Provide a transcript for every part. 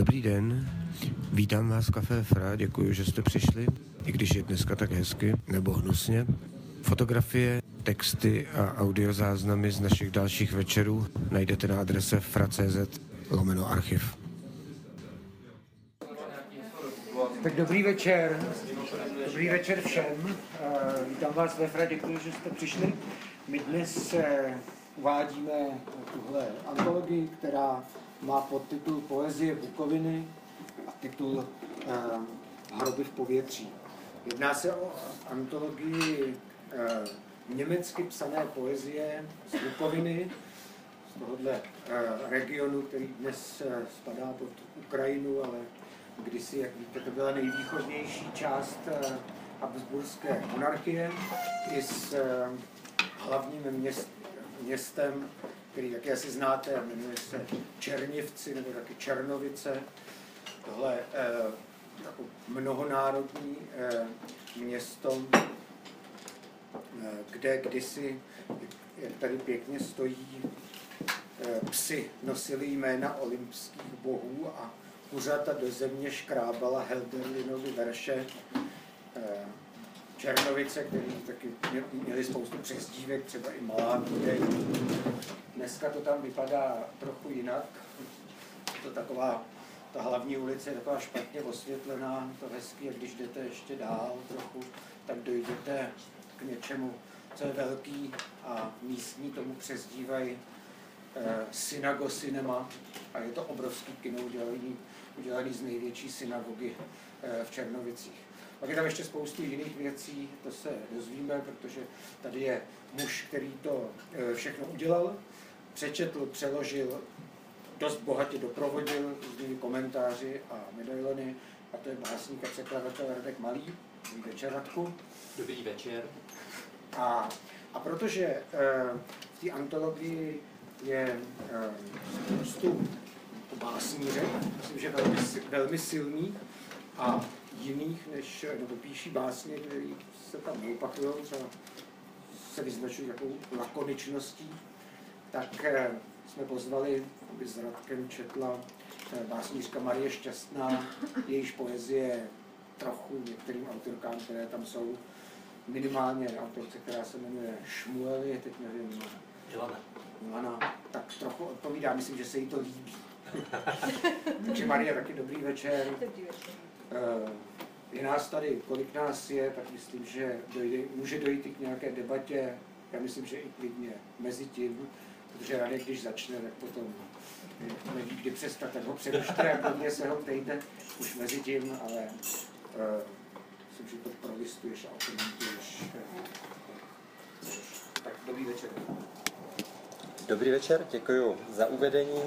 Dobrý den, vítám vás v Café Fra, děkuji, že jste přišli, i když je dneska tak hezky, nebo hnusně. Fotografie, texty a audiozáznamy z našich dalších večerů najdete na adrese fra.cz lomeno archiv. Tak dobrý večer. Dobrý večer všem. Eh, Vítám vás ve Fra, děkuji, že jste přišli. My dnes eh, uvádíme tuhle antologii, která má podtitul Poezie Bukoviny a titul eh, Hroby v povětří. Jedná se o antologii německy psané poezie z Bukoviny, z tohohle regionu, který dnes spadá pod Ukrajinu, ale kdysi, jak víte, to byla nejvýchodnější část uh, Habsburské monarchie i s uh, hlavním měst, městem, který, jak asi znáte, jmenuje se Černivci nebo taky Černovice. Tohle uh, jako mnohonárodní uh, město, uh, kde kdysi, jak tady pěkně stojí, psy nosili jména olympských bohů a kuřata do země škrábala Helderlinovi verše eh, Černovice, který taky měli spoustu přezdívek, třeba i Malá Kudej. Dneska to tam vypadá trochu jinak. To taková, ta hlavní ulice je taková špatně osvětlená, to hezký, a když jdete ještě dál trochu, tak dojdete k něčemu, co je velký a místní tomu přezdívají eh, Synago Cinema a je to obrovský kino udělaný udělaný z největší synagogy eh, v Černovicích. Pak je tam ještě spoustu jiných věcí, to se dozvíme, protože tady je muž, který to eh, všechno udělal, přečetl, přeložil, dost bohatě doprovodil různými komentáři a medailony, a to je básník a překladatel Radek Malý. Dobrý večer, Radku. Dobrý večer. A, a protože e, v té antologii je e, spoustu básníře, myslím, že velmi, velmi silný a jiných, než, nebo píší básně, které se tam neopakují, třeba se vyznačují takovou lakoničností, tak eh, jsme pozvali, aby s Radkem četla eh, básnířka Marie Šťastná, jejíž poezie trochu některým autorkám, které tam jsou, minimálně autorce, která se jmenuje Šmueli, teď nevím, Ilana. Ilana, tak trochu odpovídá, myslím, že se jí to líbí. Takže Maria, taky dobrý večer. Dobrý večer. Uh, je nás tady, kolik nás je, tak myslím, že dojde, může dojít i k nějaké debatě. Já myslím, že i klidně mezi tím, protože Radek, když začne, tak potom neví, kdy přestat, tak ho přerušte a klidně se ho ptejte už mezi tím, ale uh, myslím, že to prolistuješ a okomentuješ. Tak dobrý večer. Dobrý večer, děkuji za uvedení.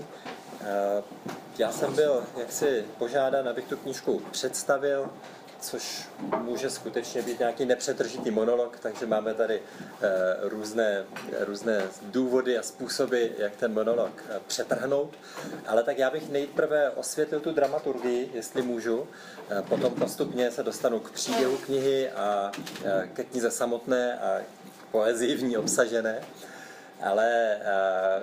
Eh, já jsem byl jaksi požádán, abych tu knížku představil, což může skutečně být nějaký nepřetržitý monolog, takže máme tady eh, různé, různé důvody a způsoby, jak ten monolog eh, přetrhnout. Ale tak já bych nejprve osvětlil tu dramaturgii, jestli můžu. Potom postupně se dostanu k příběhu knihy a ke knize samotné a poezii v ní obsažené. Ale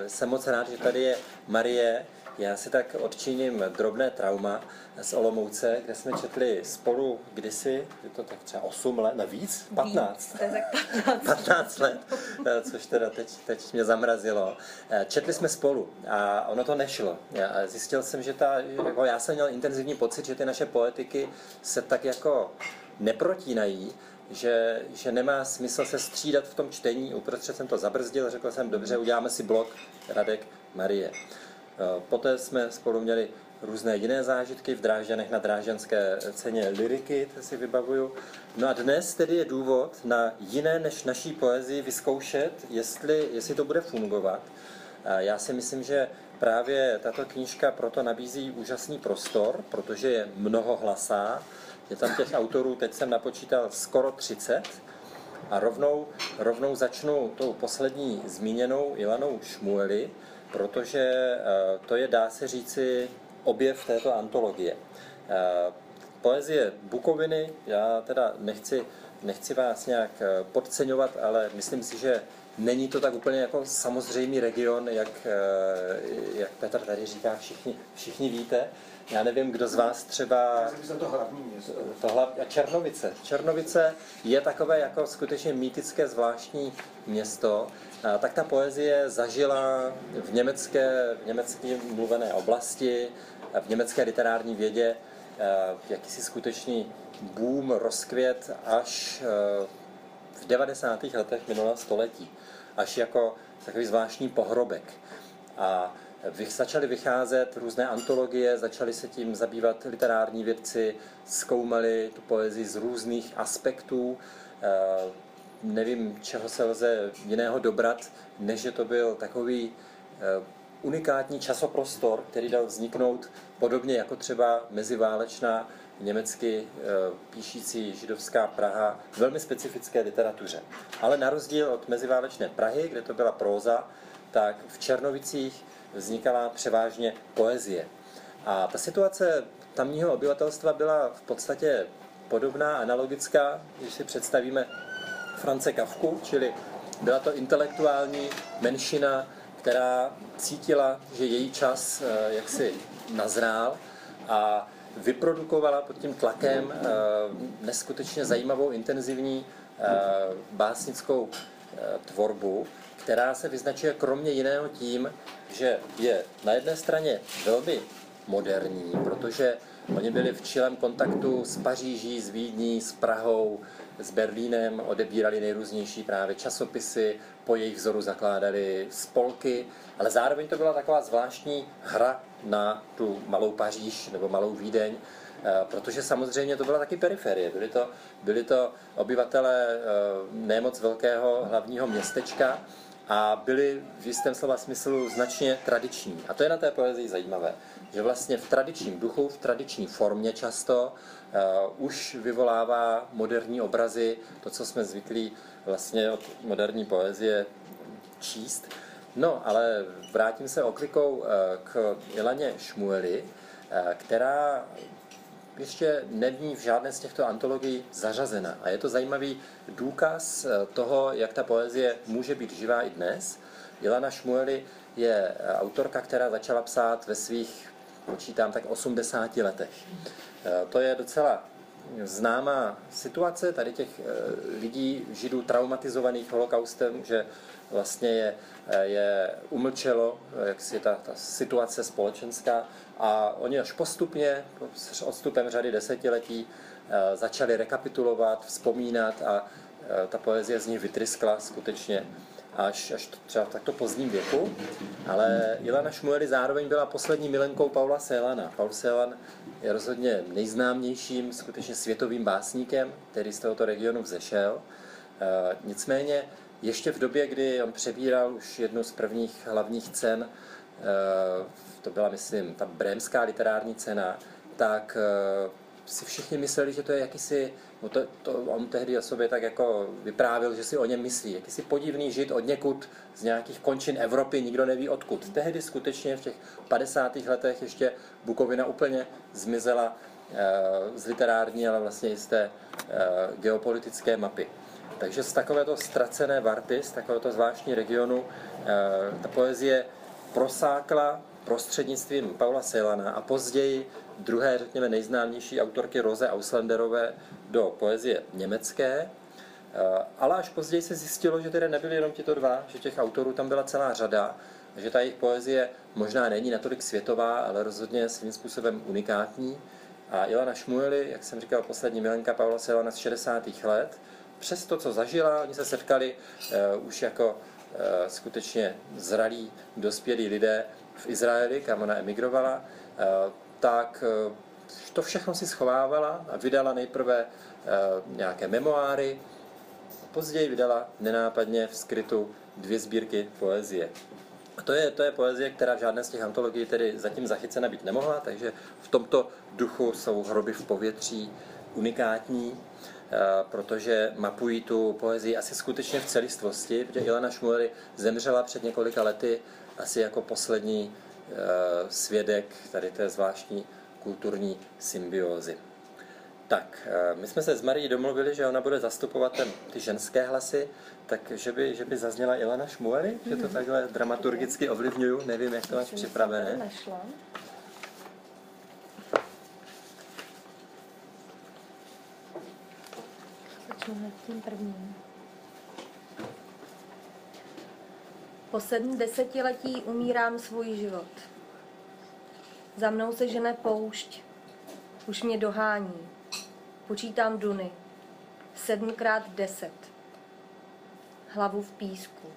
jsem moc rád, že tady je Marie, já si tak odčiním drobné trauma z Olomouce, kde jsme četli spolu kdysi, je to tak třeba 8 let, navíc? 15. Víc, tak 15. 15 let, což teda teď, teď mě zamrazilo. Četli jsme spolu a ono to nešlo. Já zjistil jsem, že ta, jako já jsem měl intenzivní pocit, že ty naše poetiky se tak jako neprotínají, že, že nemá smysl se střídat v tom čtení. Uprostřed jsem to zabrzdil, řekl jsem, dobře, uděláme si blok Radek Marie. Eh, poté jsme spolu měli různé jiné zážitky v Drážďanech na Drážďanské ceně liriky, to si vybavuju. No a dnes tedy je důvod na jiné než naší poezii vyzkoušet, jestli, jestli to bude fungovat. Já si myslím, že právě tato knížka proto nabízí úžasný prostor, protože je mnohohlasá. Je tam těch autorů, teď jsem napočítal skoro 30. A rovnou, rovnou začnu tou poslední zmíněnou Ilanou Šmueli, protože eh, to je, dá se říci, objev této antologie. Eh, poezie Bukoviny, já teda nechci, nechci vás nějak eh, podceňovat, ale myslím si, že není to tak úplně jako samozřejmý region, jak, jak Petr tady říká, všichni, všichni víte. Já nevím, kdo z vás třeba... To hlavní město. To hlav... Černovice. Černovice je takové jako skutečně mýtické zvláštní město. Tak ta poezie zažila v německé, v německé mluvené oblasti, v německé literární vědě jakýsi skutečný boom, rozkvět až v 90. letech minulého století. Až jako takový zvláštní pohrobek. A začaly vycházet různé antologie, začaly se tím zabývat literární vědci, zkoumali tu poezii z různých aspektů. Eh, nevím, čeho se lze jiného dobrat, než že to byl takový eh, unikátní časoprostor, který dal vzniknout podobně jako třeba meziválečná německy eh, píšící židovská Praha velmi specifické literatuře. Ale na rozdíl od meziválečné Prahy, kde to byla próza, tak v Černovicích vznikala převážně poezie. A ta situace tamního obyvatelstva byla v podstatě podobná, analogická, když si představíme France Kafku, čili byla to intelektuální menšina, která cítila, že její čas eh, jaksi nazrál a vyprodukovala pod tím tlakem eh, neskutečně zajímavou, intenzivní eh, básnickou tvorbu, která se vyznačuje kromě jiného tím, že je na jedné straně velmi moderní, protože oni byli v čilém kontaktu s Paříží, s Vídní, s Prahou, s Berlínem, odebírali nejrůznější právě časopisy, po jejich vzoru zakládali spolky, ale zároveň to byla taková zvláštní hra na tu malou Paříž nebo malou Vídeň, eh, protože samozřejmě to byla taky periferie. Byli to, byli to obyvatele eh, nemoc velkého hlavního městečka, a byly v jistém slova smyslu značně tradiční. A to je na té poezii zajímavé, že vlastně v tradičním duchu, v tradiční formě často uh, už vyvolává moderní obrazy, to, co jsme zvyklí vlastně od moderní poezie číst. No, ale vrátím se oklikou uh, k Ilaně Šmueli, uh, která ještě není v žádné z těchto antologií zařazena. A je to zajímavý důkaz eh, toho, jak ta poezie může být živá i dnes. Ilana Šmueli je eh, autorka, která začala psát ve svých, počítám tak 80 letech. Eh, to je docela známá situace tady těch lidí, židů traumatizovaných holokaustem, že vlastně je, je umlčelo, jak si ta, ta situace společenská a oni až postupně, s odstupem řady desetiletí, eh, začali rekapitulovat, vzpomínat a eh, ta poezie z nich vytryskla skutečně až, až třeba v takto pozdním věku. Ale Ilana Šmueli zároveň byla poslední milenkou Paula Selana. Paul Celan je rozhodně nejznámějším skutečně světovým básníkem, který z tohoto regionu vzešel. Eh, nicméně ještě v době, kdy on přebíral už jednu z prvních hlavních cen to byla, myslím, ta brémská literární cena, tak eh, si všichni mysleli, že to je jakýsi, no to, to, on tehdy o sobě tak jako vyprávěl, že si o něm myslí, jakýsi podivný žid od někud z nějakých končin Evropy, nikdo neví odkud. Tehdy skutečně v těch 50. letech ještě Bukovina úplně zmizela e, z literární, ale vlastně i z té e, geopolitické mapy. Takže z takovéto ztracené varty, z takovéto zvláštní regionu, ta poezie prosákla prostřednictvím Paula Celana a později druhé, řekněme, nejznámější autorky Rose Auslanderové do poezie německé. Eh, ale až později se zjistilo, že tedy nebyli jenom tito dva, že těch autorů tam byla celá řada, že ta jejich poezie možná není natolik světová, ale rozhodně svým způsobem unikátní. A Ilana Šmueli, jak jsem říkal, poslední milenka Paula Selana z 60. let, přes to, co zažila, oni se setkali uh, už jako uh, skutečně zralí, dospělí lidé v Izraeli, kam ona emigrovala, eh, tak eh, to všechno si schovávala a vydala nejprve eh, nějaké memoáry, později vydala nenápadně v skrytu dvě sbírky poezie. A to je, to je poezie, která v žádné z těch antologií tedy zatím zachycena být nemohla, takže v tomto duchu jsou hroby v povětří unikátní, protože mapují tu poezii asi skutečně v celistvosti, protože Ilana Šmueli zemřela před několika lety asi jako poslední eh, svědek tady té zvláštní kulturní symbiózy. Tak, eh, my jsme se s Marí domluvili, že ona bude zastupovat ten, ty ženské hlasy, tak že by, že by zazněla Ilana mm-hmm. že to mhm. takhle dramaturgicky ovlivňuju, nevím, jak to máš připravené. Našla. Začnu tím prvním. Po sedm desetiletí umírám svůj život. Za mnou se žene poušť. Už mě dohání. Počítám duny. Sedmkrát deset. Hlavu v písku.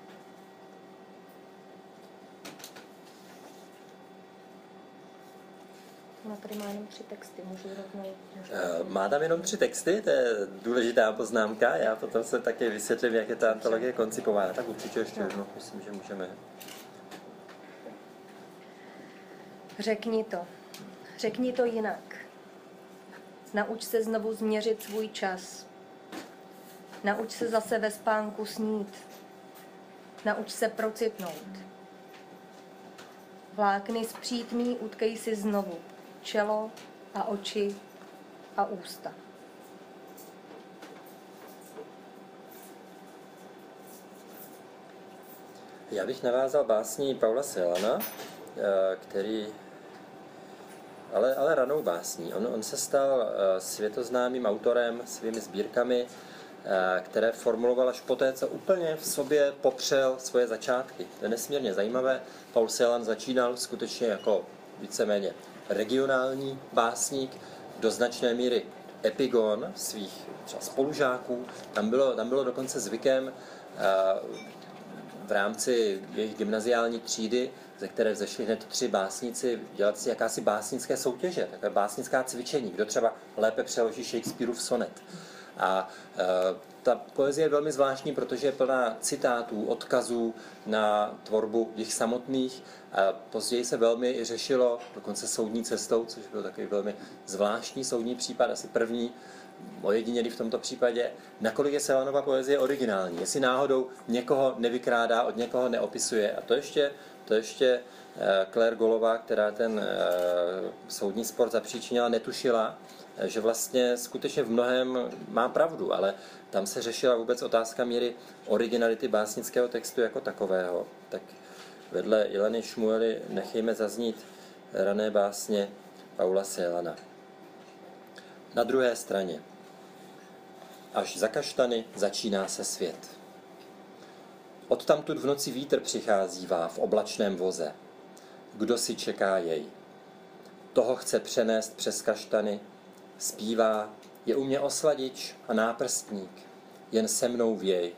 Tady má jenom tři texty, můžu rovnou... Uh, má tam jenom tři texty, to je důležitá poznámka. Já potom se také vysvětlím, jak je ta antologie koncipována. Tak určitě ještě no. jedno, myslím, že můžeme. Řekni to. Řekni to jinak. Nauč se znovu změřit svůj čas. Nauč se zase ve spánku snít. Nauč se procitnout. Vlákny zpřítmí utkej si znovu čelo a oči a ústa. Já bych navázal básní Paula Selana, eh, který ale, ale ranou básní. On, on se stal uh, světoznámým autorem svými sbírkami, uh, které formuloval až poté, co úplně v sobě popřel svoje začátky. To je nesmírně zajímavé. Paul Celan začínal skutečně jako víceméně regionální básník, do značné míry epigon svých třeba spolužáků. Tam bylo, tam bylo dokonce zvykem uh, v rámci jejich gymnaziální třídy ze které vzešli hned tři básníci, dělat si jakási básnické soutěže, takové básnická cvičení, kdo třeba lépe přeloží Shakespeareův sonet. A e, ta poezie je velmi zvláštní, protože je plná citátů, odkazů na tvorbu jich samotných. A později se velmi i řešilo, dokonce soudní cestou, což byl takový velmi zvláštní soudní případ, asi první, ojedinělý v tomto případě, nakolik je Selanova poezie originální, jestli náhodou někoho nevykrádá, od někoho neopisuje. A to ještě to ještě eh, Claire Golová, která ten eh, soudní spor zapříčinila, netušila, že vlastně skutečně v mnohem má pravdu, ale tam se řešila vůbec otázka míry originality básnického textu jako takového. Tak vedle Ileny Šmuely nechejme zaznít rané básně Paula Selana. Na druhé straně. Až za kaštany začíná se svět. Odtamtud v noci vítr přicházívá v oblačném voze. Kdo si čeká jej? Toho chce přenést přes kaštany, zpívá, je u mě osladič a náprstník, jen se mnou věj,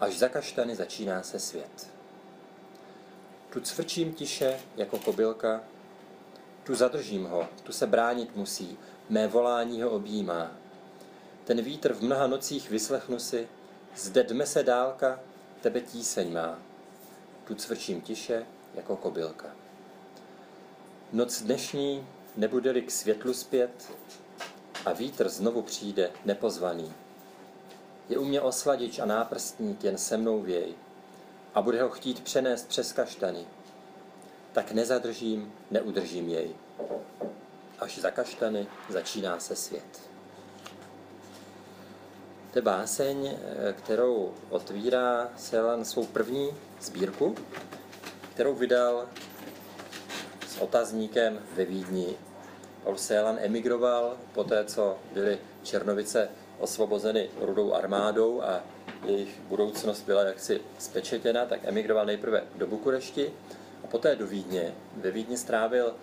až za kaštany začíná se svět. Tu cvrčím tiše jako kobylka, tu zadržím ho, tu se bránit musí, mé volání ho objímá. Ten vítr v mnoha nocích vyslechnu si, zde dme se dálka, tebe tíseň má, tu cvrčím tiše jako kobylka. Noc dnešní nebude-li k světlu zpět a vítr znovu přijde nepozvaný. Je u mě osladič a náprstník, jen se mnou věj a bude ho chtít přenést přes kaštany. Tak nezadržím, neudržím jej. Až za kaštany začíná se svět. To je báseň, kterou otvírá Celan svou první sbírku, kterou vydal s otazníkem ve Vídni. Celan emigroval po té, co byly Černovice osvobozeny rudou armádou a jejich budoucnost byla jaksi spečetěna, tak emigroval nejprve do Bukurešti a poté do Vídně. Ve Vídni strávil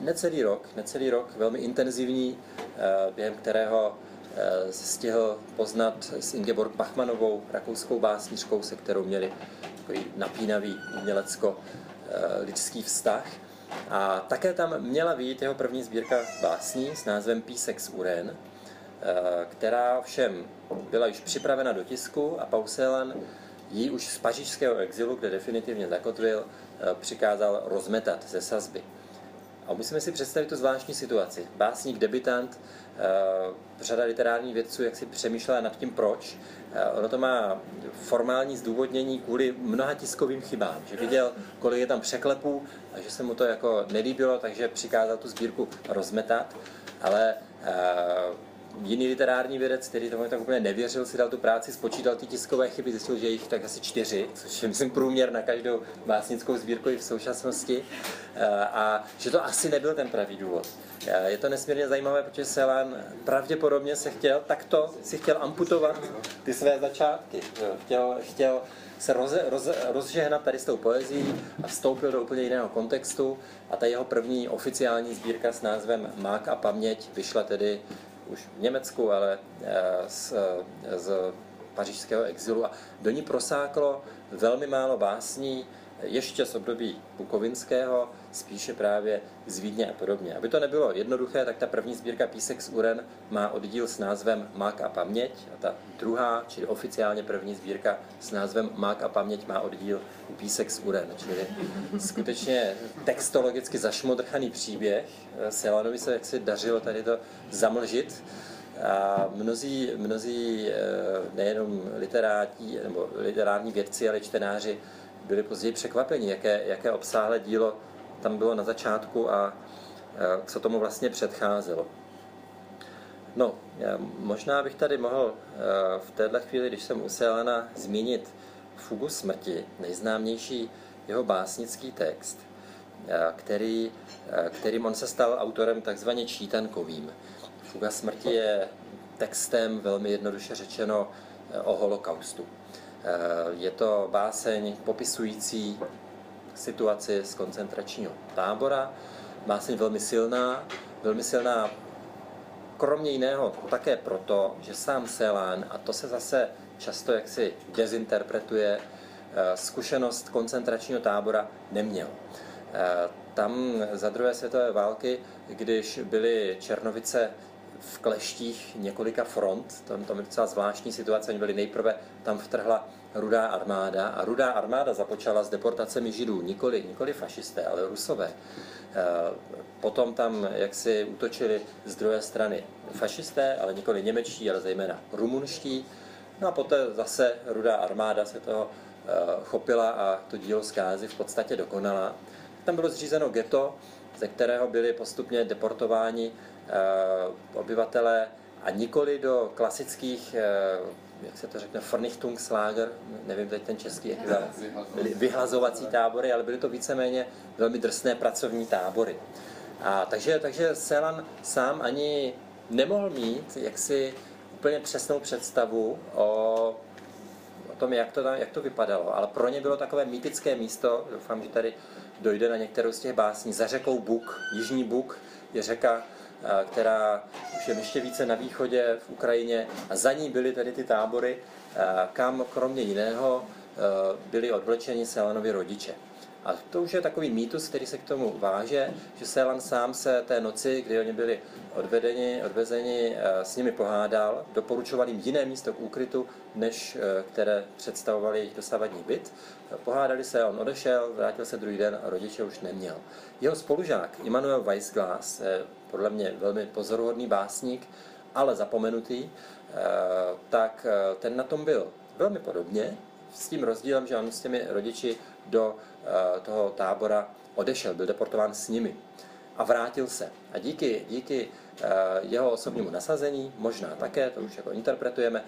necelý rok, necelý rok velmi intenzivní, eh, během kterého Eh, stihl poznat s Ingeborg Bachmanovou, rakouskou básničkou, se kterou měli takový napínavý umělecko-lidský vztah. A také tam měla být jeho první sbírka básní s názvem Písek z Uren, eh, která všem byla již připravena do tisku a Pauselan ji už z pařížského exilu, kde definitivně zakotvil, eh, přikázal rozmetat ze sazby. A musíme si představit tu zvláštní situaci. Básník, debitant, Eh, řada literárních vědců jak si přemýšlela nad tím, proč. Ono to má formální zdůvodnění kvůli mnoha tiskovým chybám, že viděl, kolik je tam překlepů a že se mu to jako nelíbilo, takže přikázal tu sbírku rozmetat. Ale jiný literární vědec, který tomu tak úplně nevěřil, si dal tu práci, spočítal ty tiskové chyby, zjistil, že jich tak asi čtyři, což je myslím průměr na každou básnickou sbírku i v současnosti. A že to asi nebyl ten pravý důvod. Je to nesmírně zajímavé, protože Celan pravděpodobně se chtěl takto, si chtěl amputovat ty své začátky. Chtěl, chtěl se roze, roze, rozžehnat tady s tou poezí a vstoupil do úplně jiného kontextu. A ta jeho první oficiální sbírka s názvem Mák a paměť vyšla tedy už v Německu, ale eh, z, z pařížského exilu. A do ní prosáklo velmi málo básní, ještě z období Bukovinského, spíše právě z Vídně a podobně. Aby to nebylo jednoduché, tak ta první sbírka Písek z Uren má oddíl s názvem Mák a paměť a ta druhá, čili oficiálně první sbírka s názvem Mák a paměť má oddíl Písek z Uren, čili skutečně textologicky zašmodrchaný příběh. Selanovi se jaksi dařilo tady to zamlžit, a mnozí, mnozí eh, nejenom literáti nebo literární vědci, ale čtenáři byli později překvapeni, jaké, jaké obsáhlé dílo tam bylo na začátku a co tomu vlastně předcházelo. No, možná bych tady mohl v této chvíli, když jsem u Selana, zmínit Fugu smrti, nejznámější jeho básnický text, který, kterým on se stal autorem takzvaně čítankovým. Fuga smrti je textem, velmi jednoduše řečeno, o holokaustu. Je to báseň popisující situaci z koncentračního tábora. Báseň velmi silná, velmi silná kromě jiného také proto, že sám Selán, a to se zase často jaksi dezinterpretuje, eh, zkušenost koncentračního tábora neměl. Eh, tam za druhé světové války, když byly Černovice v kleštích několika front, tam, tam je docela zvláštní situace, oni byli nejprve, tam vtrhla rudá armáda a rudá armáda započala s deportacemi židů, nikoli, nikoli fašisté, ale rusové. Eh, potom tam jaksi útočili z druhé strany fašisté, ale nikoli němečtí, ale zejména rumunští. No a poté zase rudá armáda se toho eh, chopila a to dílo zkázy v podstatě dokonala. Tam bylo zřízeno ghetto, ze kterého byli postupně deportováni eh, obyvatelé a nikoli do klasických jak se to řekne, Vernichtungslager, nevím teď ten český ekvivalent, vyhlazovací tábory, ale byly to víceméně velmi drsné pracovní tábory. A takže, takže Selan sám ani nemohl mít jaksi úplně přesnou představu o, o tom, jak to, tam, jak to vypadalo, ale pro ně bylo takové mýtické místo, doufám, že tady dojde na některou z těch básní, za řekou Buk, Jižní Buk je řeka, která už je ještě více na východě v Ukrajině a za ní byly tedy ty tábory, kam kromě jiného byli odvlečeni Selanovi rodiče. A to už je takový mýtus, který se k tomu váže, že Selan sám se té noci, kdy oni byli odvedeni, odvezeni, s nimi pohádal, doporučoval jim jiné místo k úkrytu, než které představovali jejich dosavadní byt. Pohádali se, on odešel, vrátil se druhý den a rodiče už neměl. Jeho spolužák Immanuel Weissglas, podle mě velmi pozoruhodný básník, ale zapomenutý, eh, tak eh, ten na tom byl velmi podobně, s tím rozdílem, že on s těmi rodiči do eh, toho tábora odešel, byl deportován s nimi a vrátil se. A díky, díky jeho osobnímu nasazení, možná také, to už jako interpretujeme,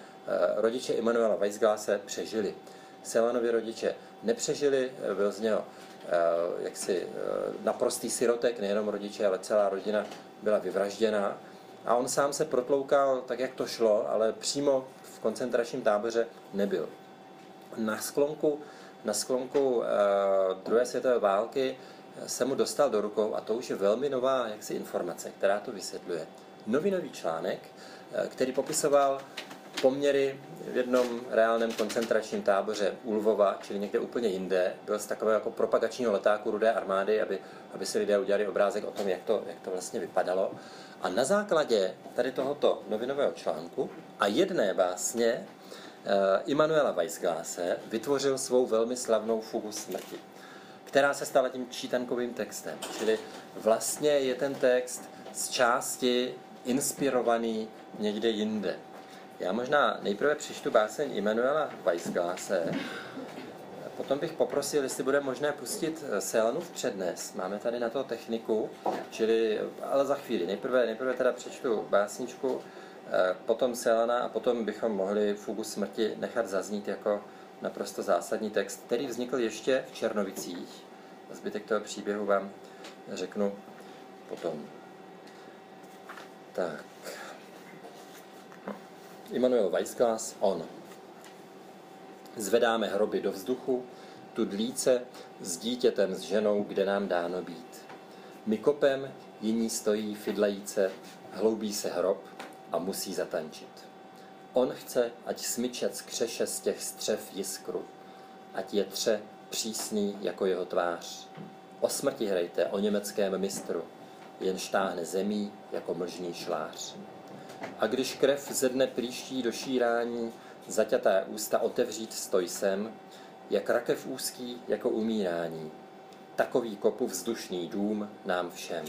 rodiče Immanuela Weissglase přežili. Selanovi rodiče nepřežili, byl z něho jaksi naprostý sirotek, nejenom rodiče, ale celá rodina byla vyvražděna a on sám se protloukal tak, jak to šlo, ale přímo v koncentračním táboře nebyl. Na sklonku, na sklonku uh, druhé světové války se mu dostal do rukou, a to už je velmi nová jaksi informace, která to vysvětluje, novinový článek, uh, který popisoval poměry v jednom reálném koncentračním táboře u Lvova, čili někde úplně jinde. Byl z takového jako propagačního letáku Rudé armády, aby, aby si lidé udělali obrázek o tom, jak to, jak to vlastně vypadalo. A na základě tady tohoto novinového článku a jedné básně Immanuela Weissglase vytvořil svou velmi slavnou fugu smrti, která se stala tím čítankovým textem. Čili vlastně je ten text z části inspirovaný někde jinde. Já možná nejprve přečtu báseň Immanuela Weissglase, Potom bych poprosil, jestli bude možné pustit eh, Selanův přednes. Máme tady na to techniku, čili, ale za chvíli. Nejprve, nejprve teda přečtu básničku, eh, potom Selana a potom bychom mohli Fugu smrti nechat zaznít jako naprosto zásadní text, který vznikl ještě v Černovicích. Zbytek toho příběhu vám řeknu potom. Tak. Immanuel Weissglas, on. Zvedáme hroby do vzduchu, tudlíce s dítětem, s ženou, kde nám dáno být. My kopem, jiní stojí fidlajíce, hloubí se hrob a musí zatančit. On chce, ať smyčec křeše z těch střev jiskru, ať je tře přísný jako jeho tvář. O smrti hrajte, o německém mistru, jen štáhne zemí jako mlžný šlář. A když krev ze dne příští do šírání, zaťaté ústa otevřít stoj sem, jak rakev úzký jako umírání. Takový kopu vzdušný dům nám všem.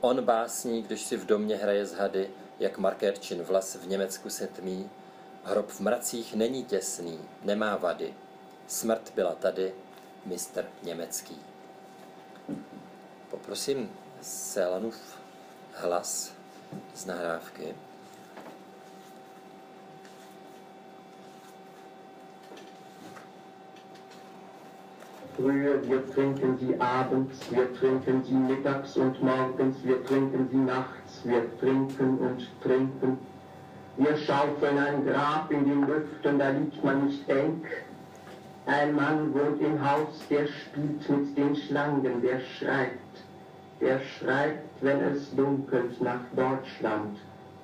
On básní, když si v domě hraje z hady, jak Markerčin vlas v Německu se tmí. Hrob v mracích není těsný, nemá vady. Smrt byla tady, mistr německý. Poprosím Selanův hlas z nahrávky. Frühe, wir trinken sie abends, wir trinken sie mittags und morgens, wir trinken sie nachts, wir trinken und trinken. Wir schaufeln ein Grab in den Lüften, da liegt man nicht eng. Ein Mann wohnt im Haus, der spielt mit den Schlangen, der schreibt. Der schreibt, wenn es dunkelt nach Deutschland,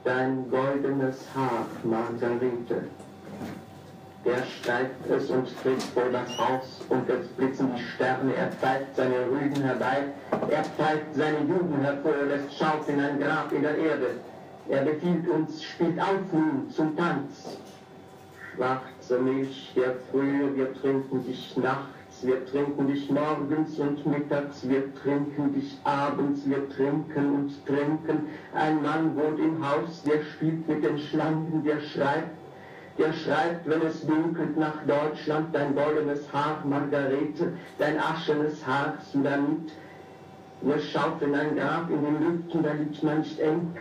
dein goldenes Haar, Margarete. Der steigt es und tritt vor das Haus, und es blitzen die Sterne, er pfeift seine Rüden herbei, er pfeift seine Juden hervor, lässt Schauf in ein Grab in der Erde. Er befiehlt uns, spielt auf nun zum Tanz. Schwarze Milch der Frühe, wir trinken dich nachts, wir trinken dich morgens und mittags, wir trinken dich abends, wir trinken und trinken. Ein Mann wohnt im Haus, der spielt mit den Schlangen, der schreibt, der schreibt, wenn es dunkelt nach Deutschland, dein goldenes Haar, Margarete, dein aschenes Haar, Sulamit. Wir schaufeln ein Grab in den Lüften, da liegt man nicht eng.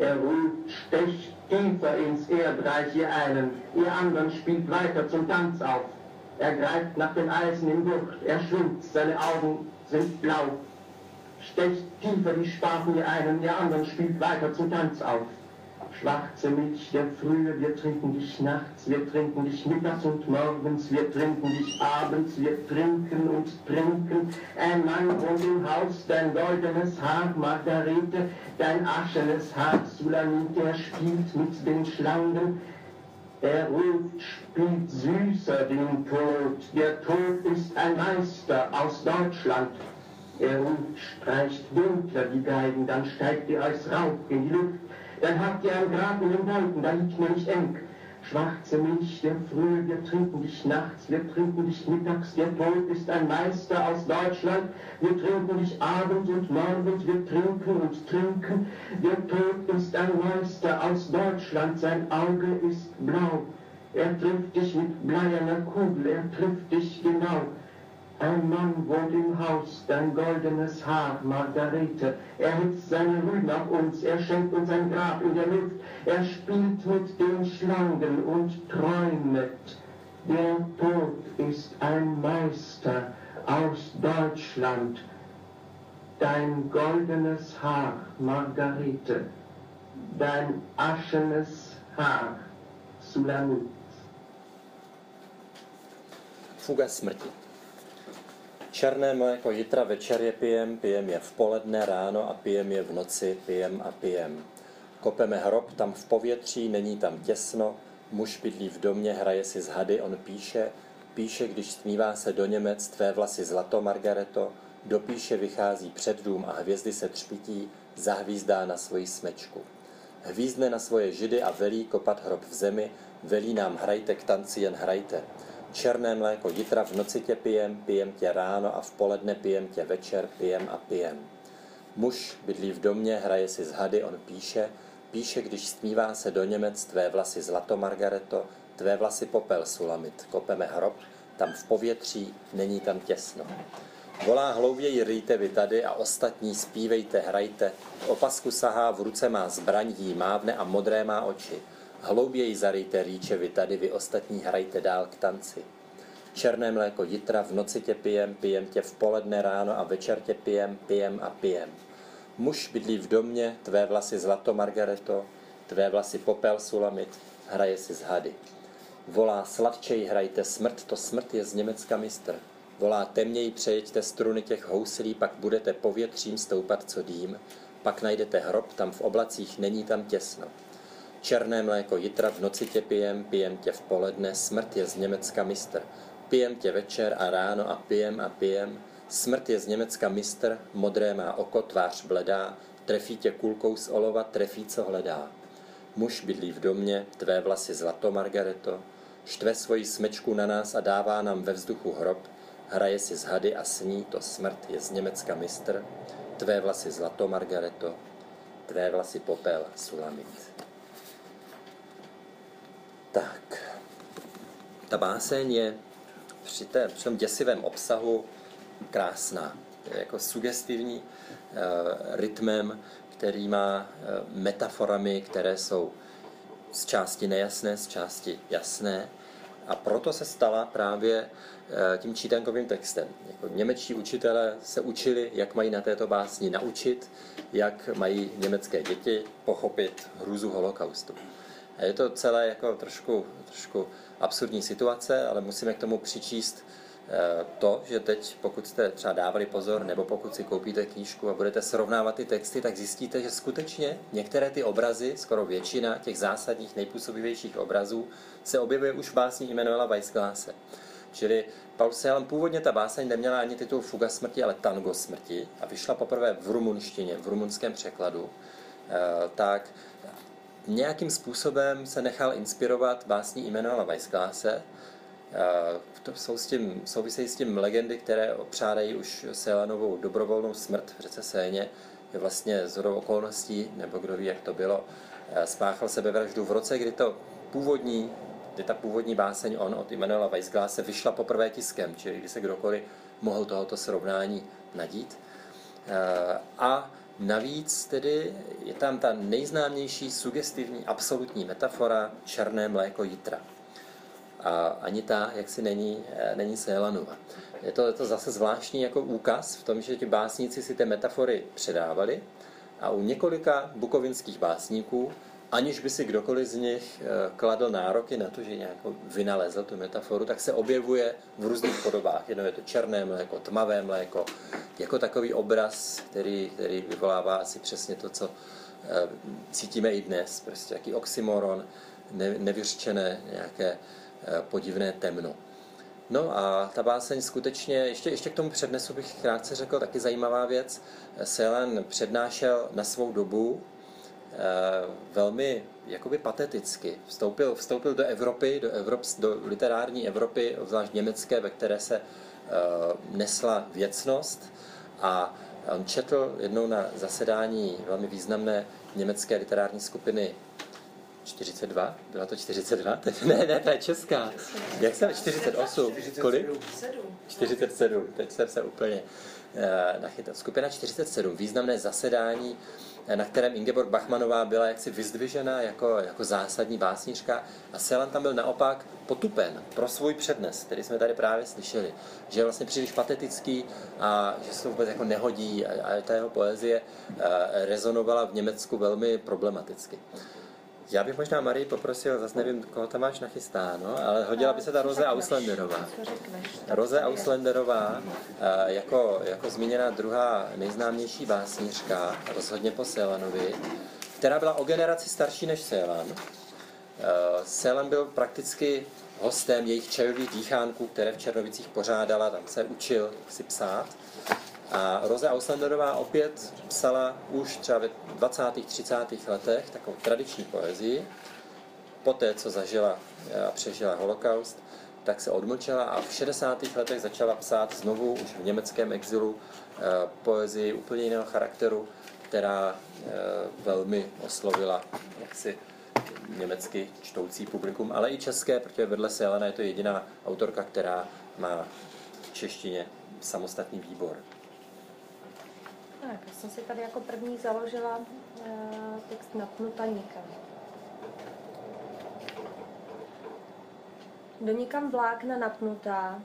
Er ruht, stecht tiefer ins Erdreich, ihr einen, ihr anderen spielt weiter zum Tanz auf. Er greift nach den Eisen im Gurt, er schwimmt, seine Augen sind blau. Stecht tiefer die Spaten, ihr einen, ihr anderen spielt weiter zum Tanz auf. Schwarze Milch der Frühe, wir trinken dich nachts, wir trinken dich mittags und morgens, wir trinken dich abends, wir trinken und trinken. Ein Mann wohnt im Haus, dein goldenes Haar, Margarete, dein aschenes Haar, Sulamit, er spielt mit den Schlangen. Er ruft, spielt süßer den Tod, der Tod ist ein Meister aus Deutschland. Er ruft, streicht dunkler die Geigen, dann steigt ihr als Rauch in die Luft. Dann habt ihr ein Grab in den Wolken, da liegt mir nicht eng. Schwarze Milch der Frühe, wir trinken dich nachts, wir trinken dich mittags, der Tod ist ein Meister aus Deutschland, wir trinken dich abends und morgens, wir trinken und trinken, der Tod ist ein Meister aus Deutschland, sein Auge ist blau, er trifft dich mit bleierner Kugel, er trifft dich genau. Ein Mann wohnt im Haus, dein goldenes Haar, Margarete. Er hitzt seine Rüben auf uns, er schenkt uns ein Grab in der Luft. Er spielt mit den Schlangen und träumet. Der Tod ist ein Meister aus Deutschland. Dein goldenes Haar, Margarete. Dein aschenes Haar, Sulamit. Fuga. Černé mléko jitra večer je pijem, pijem je v poledne, ráno a pijem je v noci, pijem a pijem. Kopeme hrob tam v povětří, není tam těsno, muž bydlí v domě, hraje si z hady, on píše, píše, když stmívá se do Němec, tvé vlasy zlato, Margareto, do píše vychází před dům a hvězdy se třpití, zahvízdá na svoji smečku. Hvízdne na svoje židy a velí kopat hrob v zemi, velí nám hrajte k tanci, jen hrajte. Černé mléko jitra v noci tě pijem, pijem tě ráno a v poledne pijem tě večer, pijem a pijem. Muž bydlí v domě, hraje si z hady, on píše, píše, když stmívá se do Němec, tvé vlasy zlato, Margareto, tvé vlasy popel, Sulamit, kopeme hrob, tam v povětří, není tam těsno. Volá hlouběji rýte vy tady a ostatní zpívejte, hrajte. V opasku sahá, v ruce má zbraň, jí mávne a modré má oči. Hlouběji zarýte rýče vy tady, vy ostatní hrajte dál k tanci. Černé mléko jitra, v noci tě pijem, pijem tě v poledne ráno a večer tě pijem, pijem a pijem. Muž bydlí v domě, tvé vlasy zlato Margareto, tvé vlasy popel sulamit, hraje si z hady. Volá sladčej hrajte smrt, to smrt je z Německa mistr. Volá temněji přejeďte struny těch houslí, pak budete povětřím stoupat co dým, pak najdete hrob, tam v oblacích není tam těsno. Černé mléko jitra v noci tě pijem, pijem tě v poledne, smrt je z Německa mistr. Pijem tě večer a ráno a pijem a pijem, smrt je z Německa mistr, modré má oko, tvář bledá, trefí tě kulkou z olova, trefí, co hledá. Muž bydlí v domě, tvé vlasy zlato, Margareto, štve svoji smečku na nás a dává nám ve vzduchu hrob, hraje si z hady a sní, to smrt je z Německa mistr, tvé vlasy zlato, Margareto, tvé vlasy popel, Sulamit. Tak, ta báseň je při, té, při tom děsivém obsahu krásná. Je jako sugestivní e, rytmem, který má e, metaforami, které jsou z části nejasné, z části jasné. A proto se stala právě e, tím čítankovým textem. Jako němečtí učitelé se učili, jak mají na této básni naučit, jak mají německé děti pochopit hrůzu holokaustu. A je to celé jako trošku, trošku absurdní situace, ale musíme k tomu přičíst eh, to, že teď, pokud jste třeba dávali pozor, nebo pokud si koupíte knížku a budete srovnávat ty texty, tak zjistíte, že skutečně některé ty obrazy, skoro většina těch zásadních, nejpůsobivějších obrazů, se objevuje už v básni Immanuela Weissglase. Čili Paul Celan původně ta báseň neměla ani titul Fuga smrti, ale Tango smrti a vyšla poprvé v rumunštině, v rumunském překladu. Eh, tak nějakým způsobem se nechal inspirovat básní Immanuela Weissglase. To jsou s tím, souvisejí s tím legendy, které opřádají už Selanovou dobrovolnou smrt v řece Séně. Je vlastně z okolností, nebo kdo ví, jak to bylo, spáchal sebevraždu v roce, kdy to původní, kdy ta původní báseň on od Immanuela Weissglase vyšla poprvé tiskem, čili kdy se kdokoliv mohl tohoto srovnání nadít. A Navíc tedy je tam ta nejznámější sugestivní absolutní metafora černé mléko jitra. A ani ta, jak si není, eh, není Sélanova. Je to, je to zase zvláštní jako úkaz v tom, že ti básníci si ty metafory předávali a u několika bukovinských básníků aniž by si kdokoliv z nich eh, kladl nároky na to, že nějak vynalezl tu metaforu, tak se objevuje v různých podobách. Jedno je to černé mléko, tmavé mléko, jako takový obraz, který, který vyvolává asi přesně to, co eh, cítíme i dnes, prostě jaký oxymoron, ne, nevyřčené nějaké eh, podivné temno. No a ta báseň skutečně, ještě, ještě k tomu přednesu bych krátce řekl taky zajímavá věc. Selen přednášel na svou dobu velmi jakoby pateticky. Vstoupil, vstoupil do Evropy, do, Evrop, do literární Evropy, zvlášť německé, ve které se uh, nesla věcnost a on četl jednou na zasedání velmi významné německé literární skupiny 42? Byla to 42? ne, ne, to je česká. Jak jsem? 48? Kolik? 47. Teď jsem se úplně uh, nachytal. Skupina 47. Významné zasedání na kterém Ingeborg Bachmanová byla jaksi vyzdvižena jako, jako zásadní básnířka a Selan tam byl naopak potupen pro svůj přednes, který jsme tady právě slyšeli, že je vlastně příliš patetický a že se to vůbec jako nehodí a, a ta jeho poezie eh, rezonovala v Německu velmi problematicky. Já bych možná Marii poprosil, zase nevím, koho tam máš nachystáno, ale hodila by se ta Roze Auslanderová. Roze Auslanderová, eh, jako, jako zmíněná druhá nejznámější básnířka, rozhodně po Selanovi, která byla o generaci starší než Selan. Eh, Selan byl prakticky hostem jejich čajových dýchánků, které v Černovicích pořádala, tam se učil si psát. A Roze Auslanderová opět psala už třeba ve 20. 30. letech takovou tradiční poezii. Poté, co zažila a přežila holokaust, tak se odmlčela a v 60. letech začala psát znovu už v německém exilu eh, poezii úplně jiného charakteru, která eh, velmi oslovila jaksi německy čtoucí publikum, ale i české, protože vedle Selena je to jediná autorka, která má v češtině samostatný výbor. Tak, já jsem si tady jako první založila uh, text napnuta nikam. Do nikam vlákna napnutá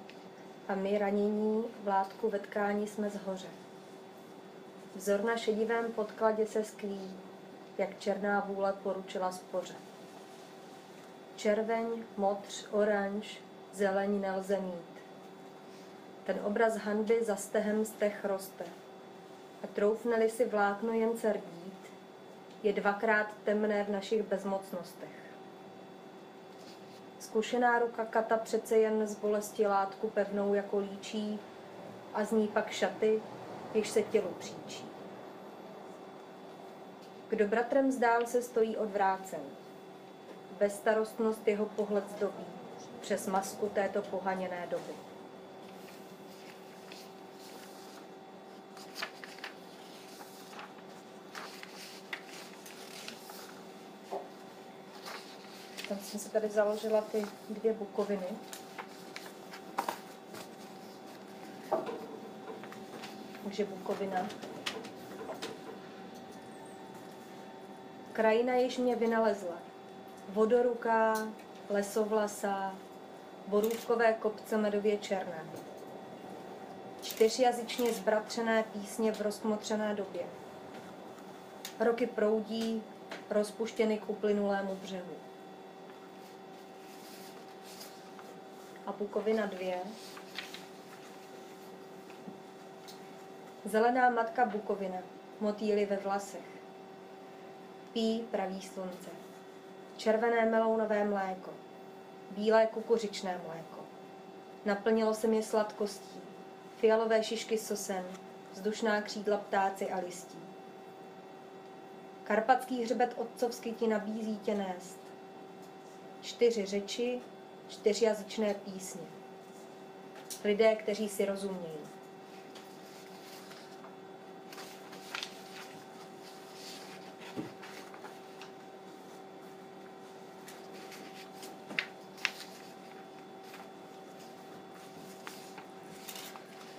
a my ranění vládku ve tkání jsme zhoře. Vzor na šedivém podkladě se sklí, jak černá vůle poručila spoře. Červeň, modř, oranž, zeleň nelze mít. Ten obraz hanby za stehem stech roste. A troufneli si vlákno jen cerdít, je dvakrát temné v našich bezmocnostech. Zkušená ruka kata přece jen z bolesti látku pevnou jako líčí a z ní pak šaty, jež se tělu příčí. Kdo bratrem zdál se stojí odvrácen. Bezstarostnost jeho pohled zdobí přes masku této pohaněné doby. Jsem si tady založila ty dvě bukoviny. Takže bukovina. Krajina již mě vynalezla. Vodoruká, lesovlasá, borůvkové kopce medově černé. Čtyřjazyčně zbratřené písně v rozmotřené době. Roky proudí, rozpuštěny k uplynulému břehu. A Bukovina dvě. Zelená matka Bukovina, motýly ve vlasech. Pí pravý slunce. Červené melounové mléko. Bílé kukuřičné mléko. Naplnilo se mě sladkostí. Fialové šišky sosen, vzdušná křídla ptáci a listí. Karpatský hřbet otcovsky ti nabízí tě nést. Čtyři řeči, čtyřjazyčné písně. Lidé, kteří si rozumějí.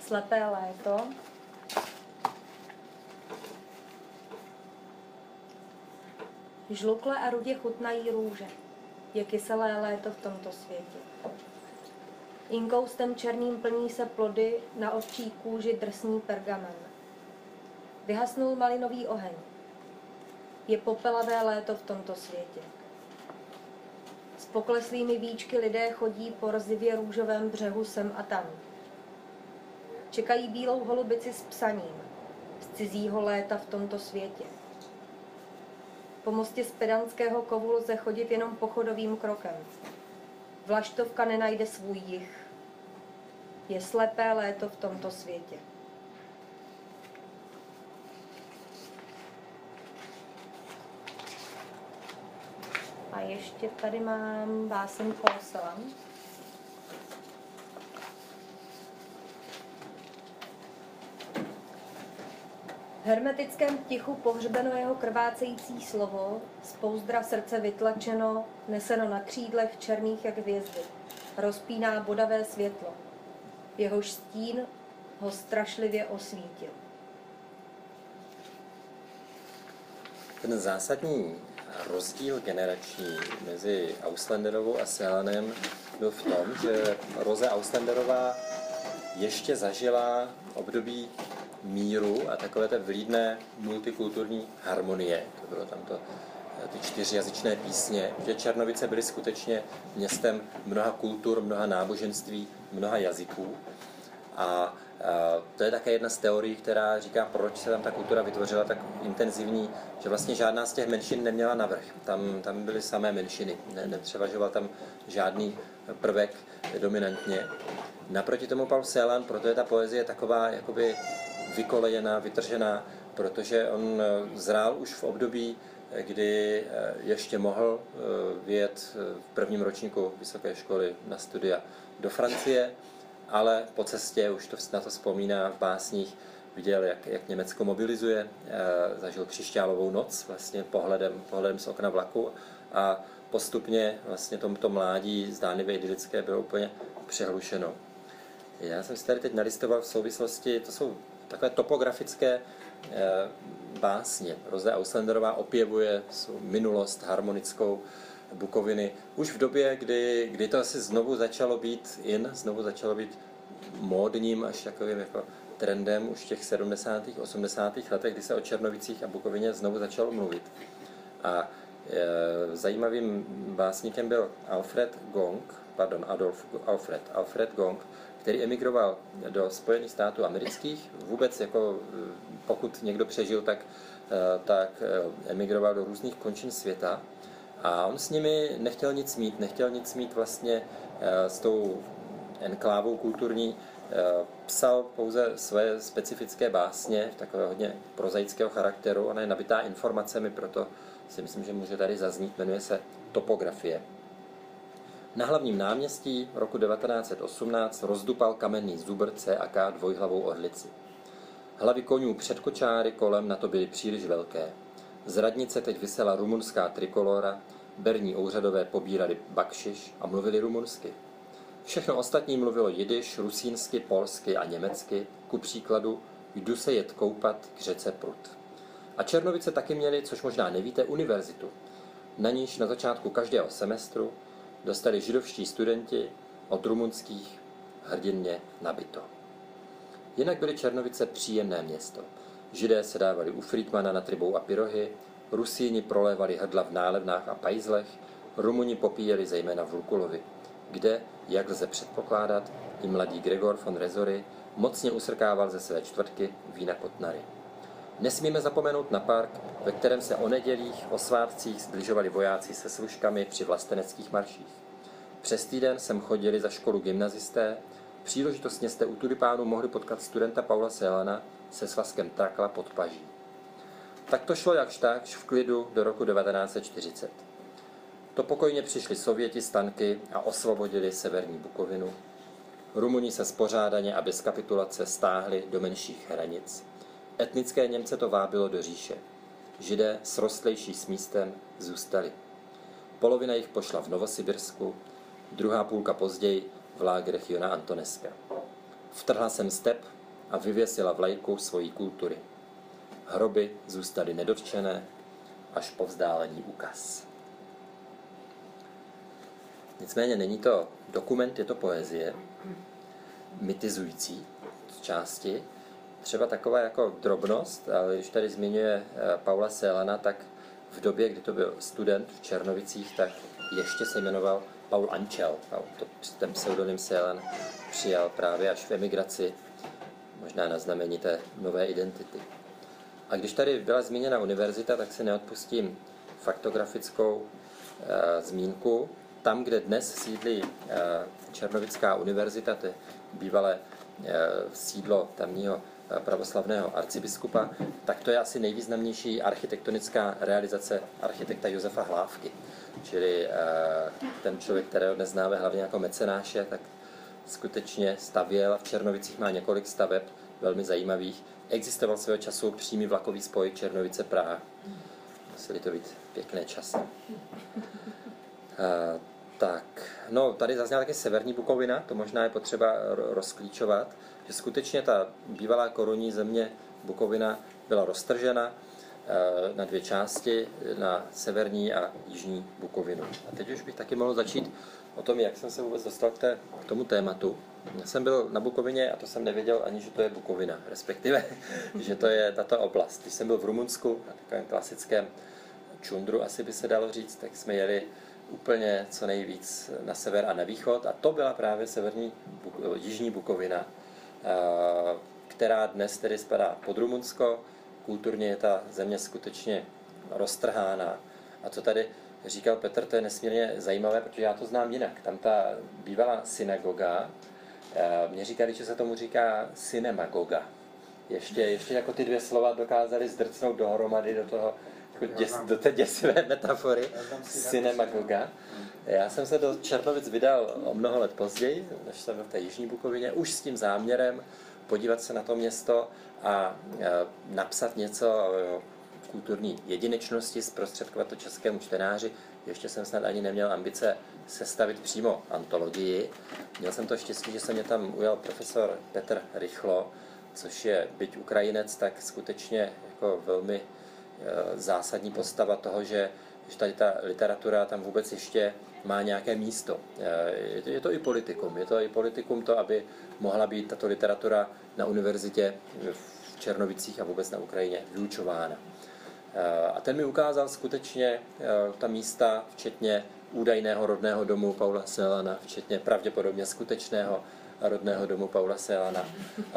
Slepé léto. Žlukle a rudě chutnají růže je kyselé léto v tomto světě. Inkoustem černým plní se plody, na ovčí kůži drsný pergamen. Vyhasnul malinový oheň. Je popelavé léto v tomto světě. S pokleslými víčky lidé chodí po rzivě růžovém břehu sem a tam. Čekají bílou holubici s psaním, z cizího léta v tomto světě. Po mostě z pedantského kovu lze chodit jenom pochodovým krokem. Vlaštovka nenajde svůj jich. Je slepé léto v tomto světě. A ještě tady mám básen Polsela. Hermetickém tichu pohřbeno jeho krvácející slovo, z pouzdra srdce vytlačeno, neseno na křídlech černých jak hvězdy, rozpíná bodavé světlo. Jehož stín ho strašlivě osvítil. Ten zásadní rozdíl generační mezi Auslanderovou a Selanem byl v tom, že Roze Auslanderová ještě zažila období míru a takové té vlídné multikulturní harmonie. To bylo tam to, eh, ty čtyřjazyčné písně, že Černovice byly skutečně městem mnoha kultur, mnoha náboženství, mnoha jazyků. A to je také jedna z teorií, která říká, proč se tam ta kultura vytvořila tak intenzivní, že vlastně žádná z těch menšin neměla navrh. Tam, tam byly samé menšiny, ne, nepřevažoval tam žádný prvek dominantně. Naproti tomu Paul Celan, proto je ta poezie taková jakoby vykolejená, vytržená, protože on eh, zrál už v období, eh, kdy eh, ještě mohl vyjet v prvním ročníku vysoké školy na studia do Francie, ale po cestě, už to na to vzpomíná v básních, viděl, jak, jak Německo mobilizuje, zažil křišťálovou noc vlastně pohledem, pohledem z okna vlaku a postupně vlastně tomto mládí zdánlivě idylické bylo úplně přehlušeno. Já jsem si tady teď nalistoval v souvislosti, to jsou takové topografické eh, básně. Roze Auslanderová opěvuje svou minulost harmonickou Bukoviny už v době, kdy, kdy to asi znovu začalo být in, znovu začalo být módním až takovým jako trendem už v těch 70. 80. letech, kdy se o Černovicích a Bukovině znovu začalo mluvit. A e, zajímavým básníkem byl Alfred Gong, pardon, Adolf Alfred, Alfred Gong, který emigroval do Spojených států amerických. Vůbec jako e, pokud někdo přežil, tak, e, tak e, emigroval do různých končin světa. A on s nimi nechtěl nic mít, nechtěl nic mít vlastně s tou enklávou kulturní, psal pouze své specifické básně, takové hodně prozaického charakteru, ona je nabitá informacemi, proto si myslím, že může tady zaznít, jmenuje se Topografie. Na hlavním náměstí roku 1918 rozdupal kamenný zubr CAK dvojhlavou orlici. Hlavy konňů před kočáry kolem na to byly příliš velké. Z radnice teď vysela rumunská trikolora, berní ouřadové pobírali bakšiš a mluvili rumunsky. Všechno ostatní mluvilo jidiš, rusínsky, polsky a německy, ku příkladu jdu se jet koupat k řece Prut. A Černovice taky měli, což možná nevíte, univerzitu. Na níž na začátku každého semestru dostali židovští studenti od rumunských hrdinně nabito. Jinak byly Černovice příjemné město. Židé se dávali u Friedmana na tribou a pyrohy, Rusíni prolévali hrdla v nálevnách a pajzlech, Rumuni popíjeli zejména v Lukulovi, kde, jak lze předpokládat, i mladý Gregor von Rezory mocně usrkával ze své čtvrtky vína Kotnary. Nesmíme zapomenout na park, ve kterém se o nedělích, o svátcích zbližovali vojáci se služkami při vlasteneckých marších. Přes týden sem chodili za školu gymnazisté, příležitostně jste u Tulipánu mohli potkat studenta Paula Selana se svazkem Trakla pod paží. Tak to šlo jakž takž v klidu do roku 1940. To pokojně přišli Sověti z tanky a osvobodili severní Bukovinu. Rumuni se spořádaně a bez kapitulace stáhli do menších hranic. Etnické Němce to vábilo do říše. Židé s rostlejší smístem zůstali. Polovina jich pošla v Novosibirsku, druhá půlka později v lágrech Jona Antoneska. Vtrhla sem step a vyvěsila vlajku svojí kultury. Hroby zůstaly nedotčené až po vzdálení úkaz. Nicméně není to dokument, je to poezie, mytizující z části, třeba taková jako drobnost, ale když tady zmiňuje eh, Paula Selana, tak v době, kdy to byl student v Černovicích, tak ještě se jmenoval Paul Ančel. To, ten pseudonym Selan přijal právě až v emigraci, možná na znamení té nové identity. A když tady byla zmíněna univerzita, tak se neodpustím faktografickou e, zmínku. Tam, kde dnes sídlí e, Černovická univerzita, to je bývalé e, sídlo tamního pravoslavného arcibiskupa, tak to je asi nejvýznamnější architektonická realizace architekta Josefa Hlávky. Čili eh, ten člověk, kterého dnes známe hlavně jako mecenáše, tak skutečně stavěl a v Černovicích má několik staveb velmi zajímavých. Existoval svého času přímý vlakový spoj Černovice Praha. Museli to být pěkné časy. Tak, no tady zazněla také severní Bukovina, to možná je potřeba rozklíčovat že skutečně ta bývalá korunní země Bukovina byla roztržena eh, na dvě části, na severní a jižní Bukovinu. A teď už bych taky mohl začít o tom, jak jsem se vůbec dostal k, té, k tomu tématu. Já jsem byl na Bukovině a to jsem nevěděl ani, že to je Bukovina, respektive, že to je tato oblast. Když jsem byl v Rumunsku, na takovém klasickém čundru, asi by se dalo říct, tak jsme jeli úplně co nejvíc na sever a na východ a to byla právě severní, jižní Bukovina, Eh, která dnes tedy spadá pod Rumunsko. Kulturně je ta země skutečně roztrhána. A co tady říkal Petr, to je nesmírně zajímavé, protože já to znám jinak. Tam ta bývalá synagoga, eh, mě říkali, že se tomu říká synemagoga. Ještě, ještě jako ty dvě slova dokázali zdrcnout dohromady do toho, jako děs, do té děsivé metafory synemagoga. Já jsem se do Černovic vydal o mnoho let později, než jsem v té Jižní Bukovině, už s tím záměrem podívat se na to město a napsat něco o kulturní jedinečnosti, zprostředkovat to českému čtenáři. ještě jsem snad ani neměl ambice sestavit přímo antologii. Měl jsem to štěstí, že se mě tam ujal profesor Petr Rychlo, což je, byť Ukrajinec, tak skutečně jako velmi e, zásadní postava toho, že, že tady ta literatura tam vůbec ještě má nějaké místo. E, je to, je to i politikum. Je to i politikum to, aby mohla být tato literatura na univerzitě v Černovicích a vůbec na Ukrajině vyučována. E, a ten mi ukázal skutečně ta místa, včetně údajného rodného domu Paula Selana, včetně pravděpodobně skutečného rodného domu Paula Selana,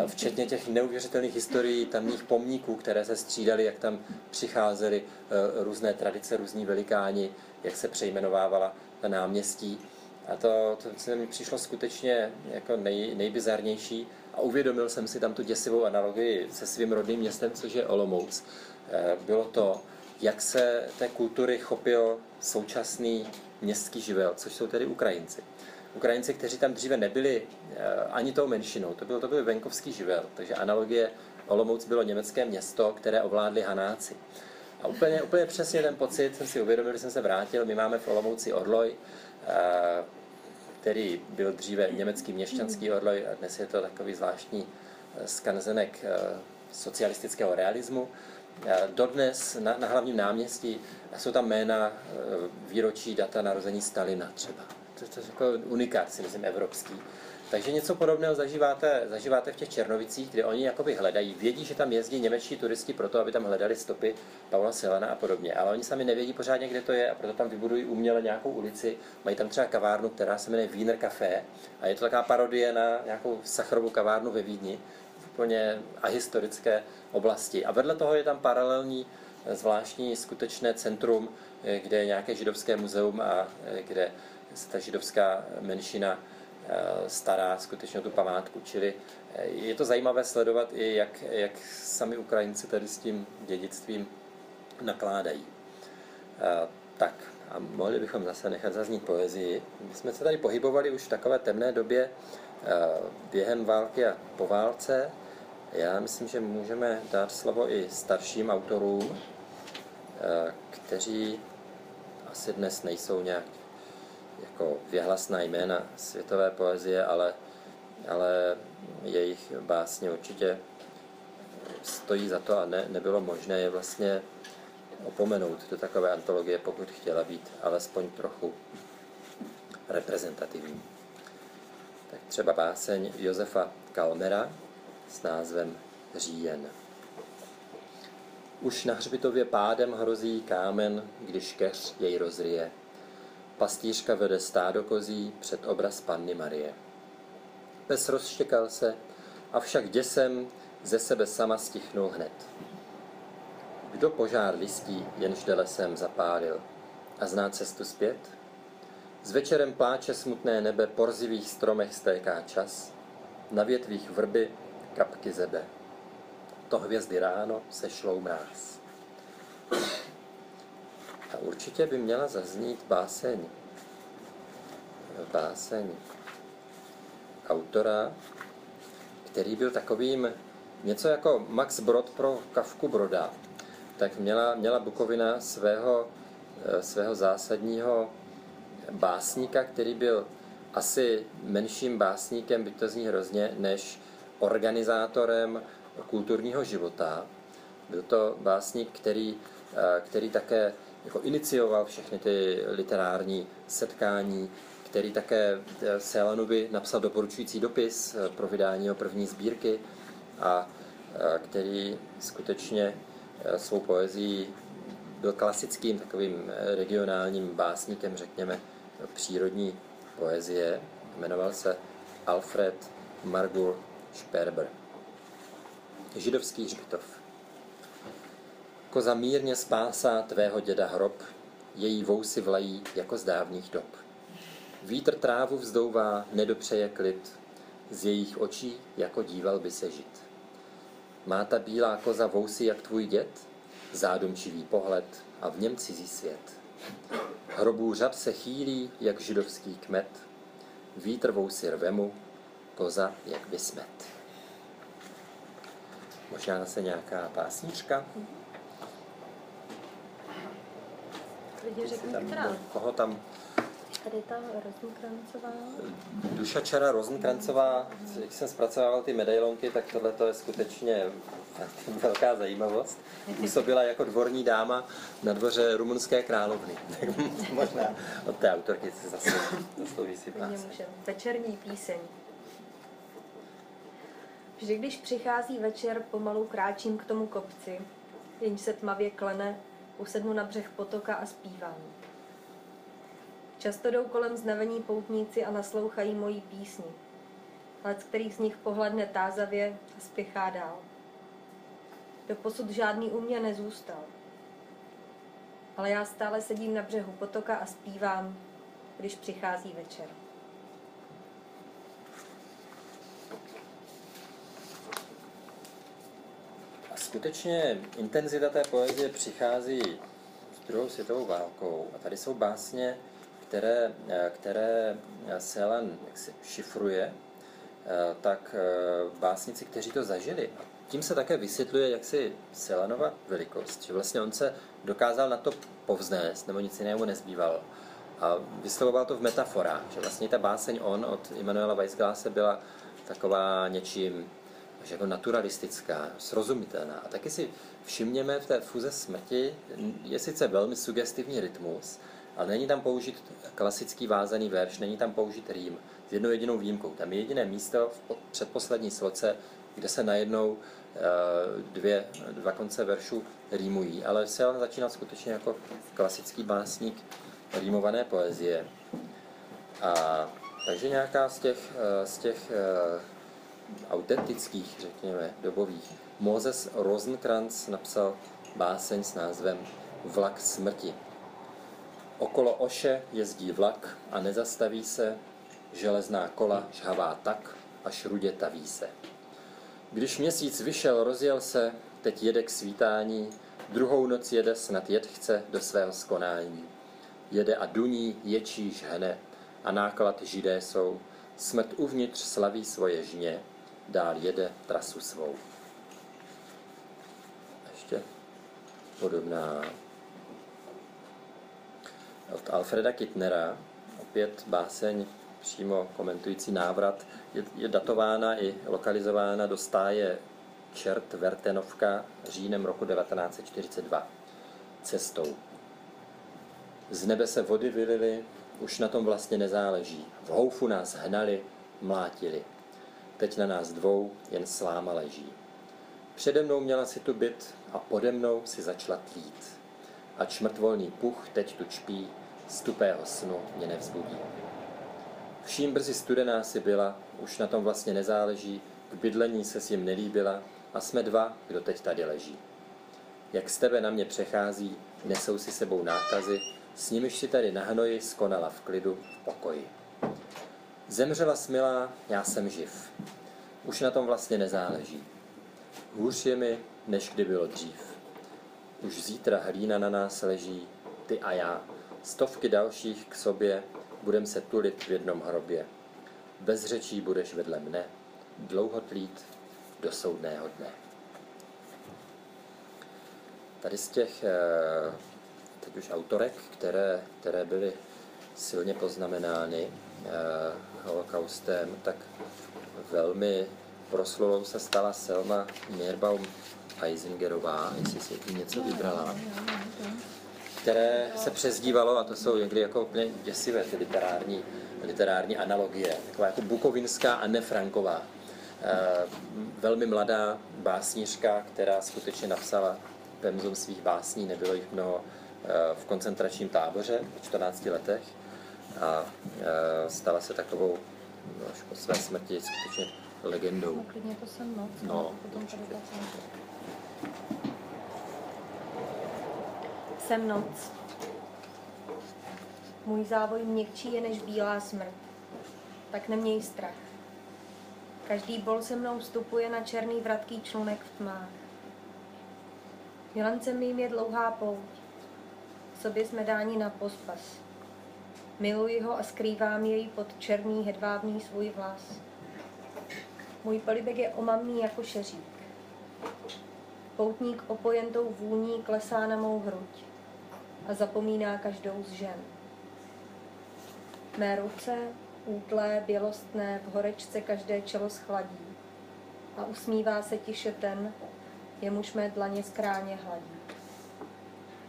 včetně těch neuvěřitelných historií tamních pomníků, které se střídaly, jak tam přicházely eh, různé tradice, různí velikáni, jak se přejmenovávala ta náměstí. A to, to se mi přišlo skutečně jako nej, nejbizarnější a uvědomil jsem si tam tu děsivou analogii se svým rodným městem, což je Olomouc. Eh, bylo to, jak se té kultury chopil současný městský živel, což jsou tedy Ukrajinci. Ukrajinci, kteří tam dříve nebyli eh, ani tou menšinou, to byl, to byl venkovský živel, takže analogie Olomouc bylo německé město, které ovládli Hanáci. A úplně, úplně přesně ten pocit jsem si uvědomil, když jsem se vrátil. My máme v Olomouci Orloj, eh, který byl dříve německý měšťanský Orloj a dnes je to takový zvláštní eh, skanzenek socialistického realismu. Dodnes na, na hlavním náměstí jsou tam jména výročí data narození Stalina třeba to, to je jako unikát, si myslím, evropský. Takže něco podobného zažíváte, zažíváte v těch Černovicích, kde oni jakoby hledají, vědí, že tam jezdí němečtí turisti proto, aby tam hledali stopy Paula Selana a podobně, ale oni sami nevědí pořádně, kde to je a proto tam vybudují uměle nějakou ulici, mají tam třeba kavárnu, která se jmenuje Wiener Café a je to taková parodie na nějakou sacharovou kavárnu ve Vídni, v úplně ahistorické oblasti. A vedle toho je tam paralelní zvláštní skutečné centrum, kde je nějaké židovské muzeum a kde se ta židovská menšina eh, stará skutečně o tu památku. Čili eh, je to zajímavé sledovat i, jak, jak sami Ukrajinci tady s tím dědictvím nakládají. Eh, tak a mohli bychom zase nechat zaznít poezii. My jsme se tady pohybovali už v takové temné době během války a po válce. Já myslím, že můžeme dát slovo i starším autorům, kteří asi dnes nejsou nějak jako věhlasná jména světové poezie, ale, ale jejich básně určitě stojí za to a ne, nebylo možné je vlastně opomenout do takové antologie, pokud chtěla být alespoň trochu reprezentativní. Tak třeba báseň Josefa Kalmera s názvem Říjen. Už na hřbitově pádem hrozí kámen, když keř jej rozrije. Pastýřka vede stádo kozí před obraz Panny Marie. Pes rozštěkal se, avšak děsem ze sebe sama stichnul hned. Kdo požár listí, jenž lesem zapálil a zná cestu zpět? S večerem pláče smutné nebe, po rzivých stromech stéká čas, na větvích vrby kapky zebe. To hvězdy ráno sešlou mráz. Určitě by měla zaznít báseň. Báseň autora, který byl takovým něco jako Max Brod pro Kavku Broda. Tak měla, měla Bukovina svého, eh, svého zásadního básníka, který byl asi menším básníkem, byť to zní hrozně, než organizátorem kulturního života. Byl to básník, který, eh, který také jako inicioval všechny ty literární setkání, který také eh, Selanovi napsal doporučující dopis eh, pro vydání jeho první sbírky a eh, který skutečně svou poezí byl klasickým takovým regionálním básníkem, řekněme, přírodní poezie. Jmenoval se Alfred Margur Sperber. Židovský hřbitov. Koza mírně spásá tvého děda hrob, její vousy vlají jako z dávných dob. Vítr trávu vzdouvá, nedopřeje klid, z jejich očí jako díval by se žit. Má ta bílá koza vousy jak tvůj děd, zádomčivý pohled a v něm cizí svět. Hrobů řad se chýlí jak židovský kmet, vítr vousy rvemu, koza jak by smet. Možná zase nějaká pásnička? Klidně řekni, tam, která. koho tam Tady ta Rozenkrancová. Duša Čara Rozenkrancová, když jsem zpracovával ty medailonky, tak tohle je skutečně velká zajímavost. Působila jako dvorní dáma na dvoře rumunské královny. Tak možná od té autorky si zase zaslouží si práce. Večerní píseň. Vždy, když přichází večer, pomalu kráčím k tomu kopci, jenž se tmavě klene, usednu na břeh potoka a zpívám. Často jdou kolem znavení poutníci a naslouchají mojí písni. Lec, který z nich pohledne tázavě a spěchá dál. Doposud žádný u mě nezůstal. Ale já stále sedím na břehu potoka a zpívám, když přichází večer. Skutečně intenzita té poezie přichází s druhou světovou válkou. A tady jsou básně, které, eh, které Selan jaksi šifruje, eh, tak eh, básnici, kteří to zažili. A tím se také vysvětluje jaksi Selanova velikost, že vlastně on se dokázal na to povznést, nebo nic jiného nezbývalo. A vyslovoval to v metaforách, že vlastně ta báseň On od Immanuela Weissglase byla taková něčím až jako naturalistická, srozumitelná. A taky si všimněme v té fuze smrti, je sice velmi sugestivní rytmus, ale není tam použit klasický vázaný verš, není tam použit rým, s jednou jedinou výjimkou. Tam je jediné místo v předposlední sloce, kde se najednou eh, dvě, dva konce veršů rýmují, ale Selan začínal skutečně jako klasický básník rýmované poezie. A takže nějaká z těch, eh, z těch eh, autentických, řekněme, dobových. Moses Rosenkrantz napsal báseň s názvem Vlak smrti. Okolo Oše jezdí vlak a nezastaví se, železná kola žhavá tak, až rudě taví se. Když měsíc vyšel, rozjel se, teď jede k svítání, druhou noc jede, snad jet chce do svého skonání. Jede a duní, ječí, žhne a náklad židé jsou, smrt uvnitř slaví svoje žně, dál jede trasu svou. Ještě podobná od Alfreda Kittnera, opět báseň přímo komentující návrat, je, je datována i lokalizována do stáje Čert Vertenovka říjnem roku 1942 cestou. Z nebe se vody vylily, už na tom vlastně nezáleží. V houfu nás hnali, mlátili. Teď na nás dvou jen sláma leží. Přede mnou měla si tu byt a pode mnou si začala tlít. Ač mrtvolný puch teď tu čpí, z tupého snu mě nevzbudí. Vším brzy studená si byla, už na tom vlastně nezáleží, k bydlení se s jim nelíbila a jsme dva, kdo teď tady leží. Jak z tebe na mě přechází, nesou si sebou nákazy, s nimiž si tady na hnoji skonala v klidu, v pokoji. Zemřela smilá, já jsem živ. Už na tom vlastně nezáleží. Hůř je mi, než kdy bylo dřív. Už zítra hlína na nás leží, ty a já, stovky dalších k sobě, budem se tulit v jednom hrobě. Bez řečí budeš vedle mne, dlouho tlít do soudného dne. Tady z těch eh, teď už autorek, které, které byly silně poznamenány eh, holokaustem, tak velmi proslulou se stala Selma Mirbaum Eisingerová, jestli si ty něco vybrala, které se přezdívalo, a to jsou někdy jako úplně děsivé ty literární, literární analogie, taková jako bukovinská Anne Franková. Eh, velmi mladá básnířka, která skutečně napsala pemzum svých básní, nebylo jich mnoho eh, v koncentračním táboře v 14 letech a stala se takovou no, až po své smrti skutečně legendou. No, klidně to jsem noc. No, potom tady zacím. Jsem noc. Můj závoj měkčí je než bílá smrt. Tak neměj strach. Každý bol se mnou vstupuje na černý vratký člunek v tmách. Milencem mým je dlouhá pouť. V sobě jsme dáni na pospas. Miluji ho a skrývám jej pod černý hedvábný svůj vlas. Můj polibek je omamný jako šeřík. Poutník opojentou vůní klesá na mou hruď. a zapomíná každou z žen. Mé ruce, útlé, bělostné, v horečce každé čelo schladí a usmívá se tiše ten, jemuž mé dlaně skráně hladí.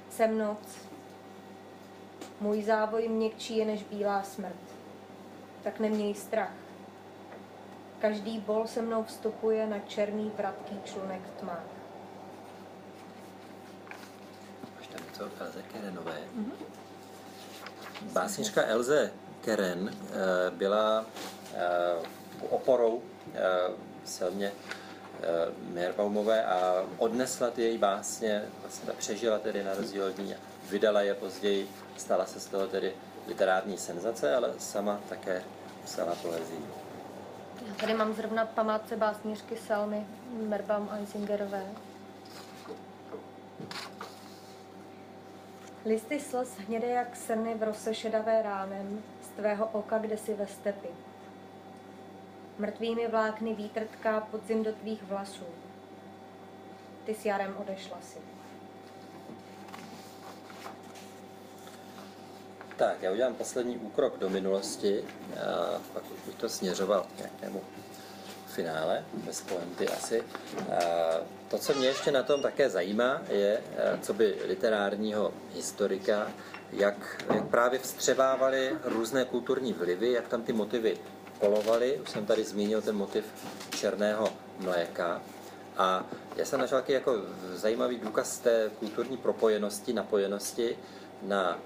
Jsem noc, můj závoj měkčí je než bílá smrt. Tak neměj strach. Každý bol se mnou vstupuje na černý vratký člunek v tmách. Máš tam něco od Elze Kerenové? Mm-hmm. Básnička Elze Keren eh, byla eh, oporou eh, silně Merbaumové a odnesla ty její básně, vlastně přežila tedy na rozdíl od ní, vydala je později, stala se z toho tedy literární senzace, ale sama také psala poezii. Já tady mám zrovna památce básnířky Salmy Merbaum Einsingerové. Listy slz hnědé jak srny v rose šedavé ránem, z tvého oka kde si ve stepy. Mrtvými vlákny vítr tká podzim do tvých vlasů. Ty s jarem odešla si. Tak, já udělám poslední úkrok do minulosti a pak už bych to směřoval k nějakému finále, bez poenty asi. To, co mě ještě na tom také zajímá, je, co by literárního historika, jak, jak právě vstřebávali různé kulturní vlivy, jak tam ty motivy kolovaly. Už jsem tady zmínil ten motiv černého mléka. A já jsem našel jako zajímavý důkaz té kulturní propojenosti, napojenosti na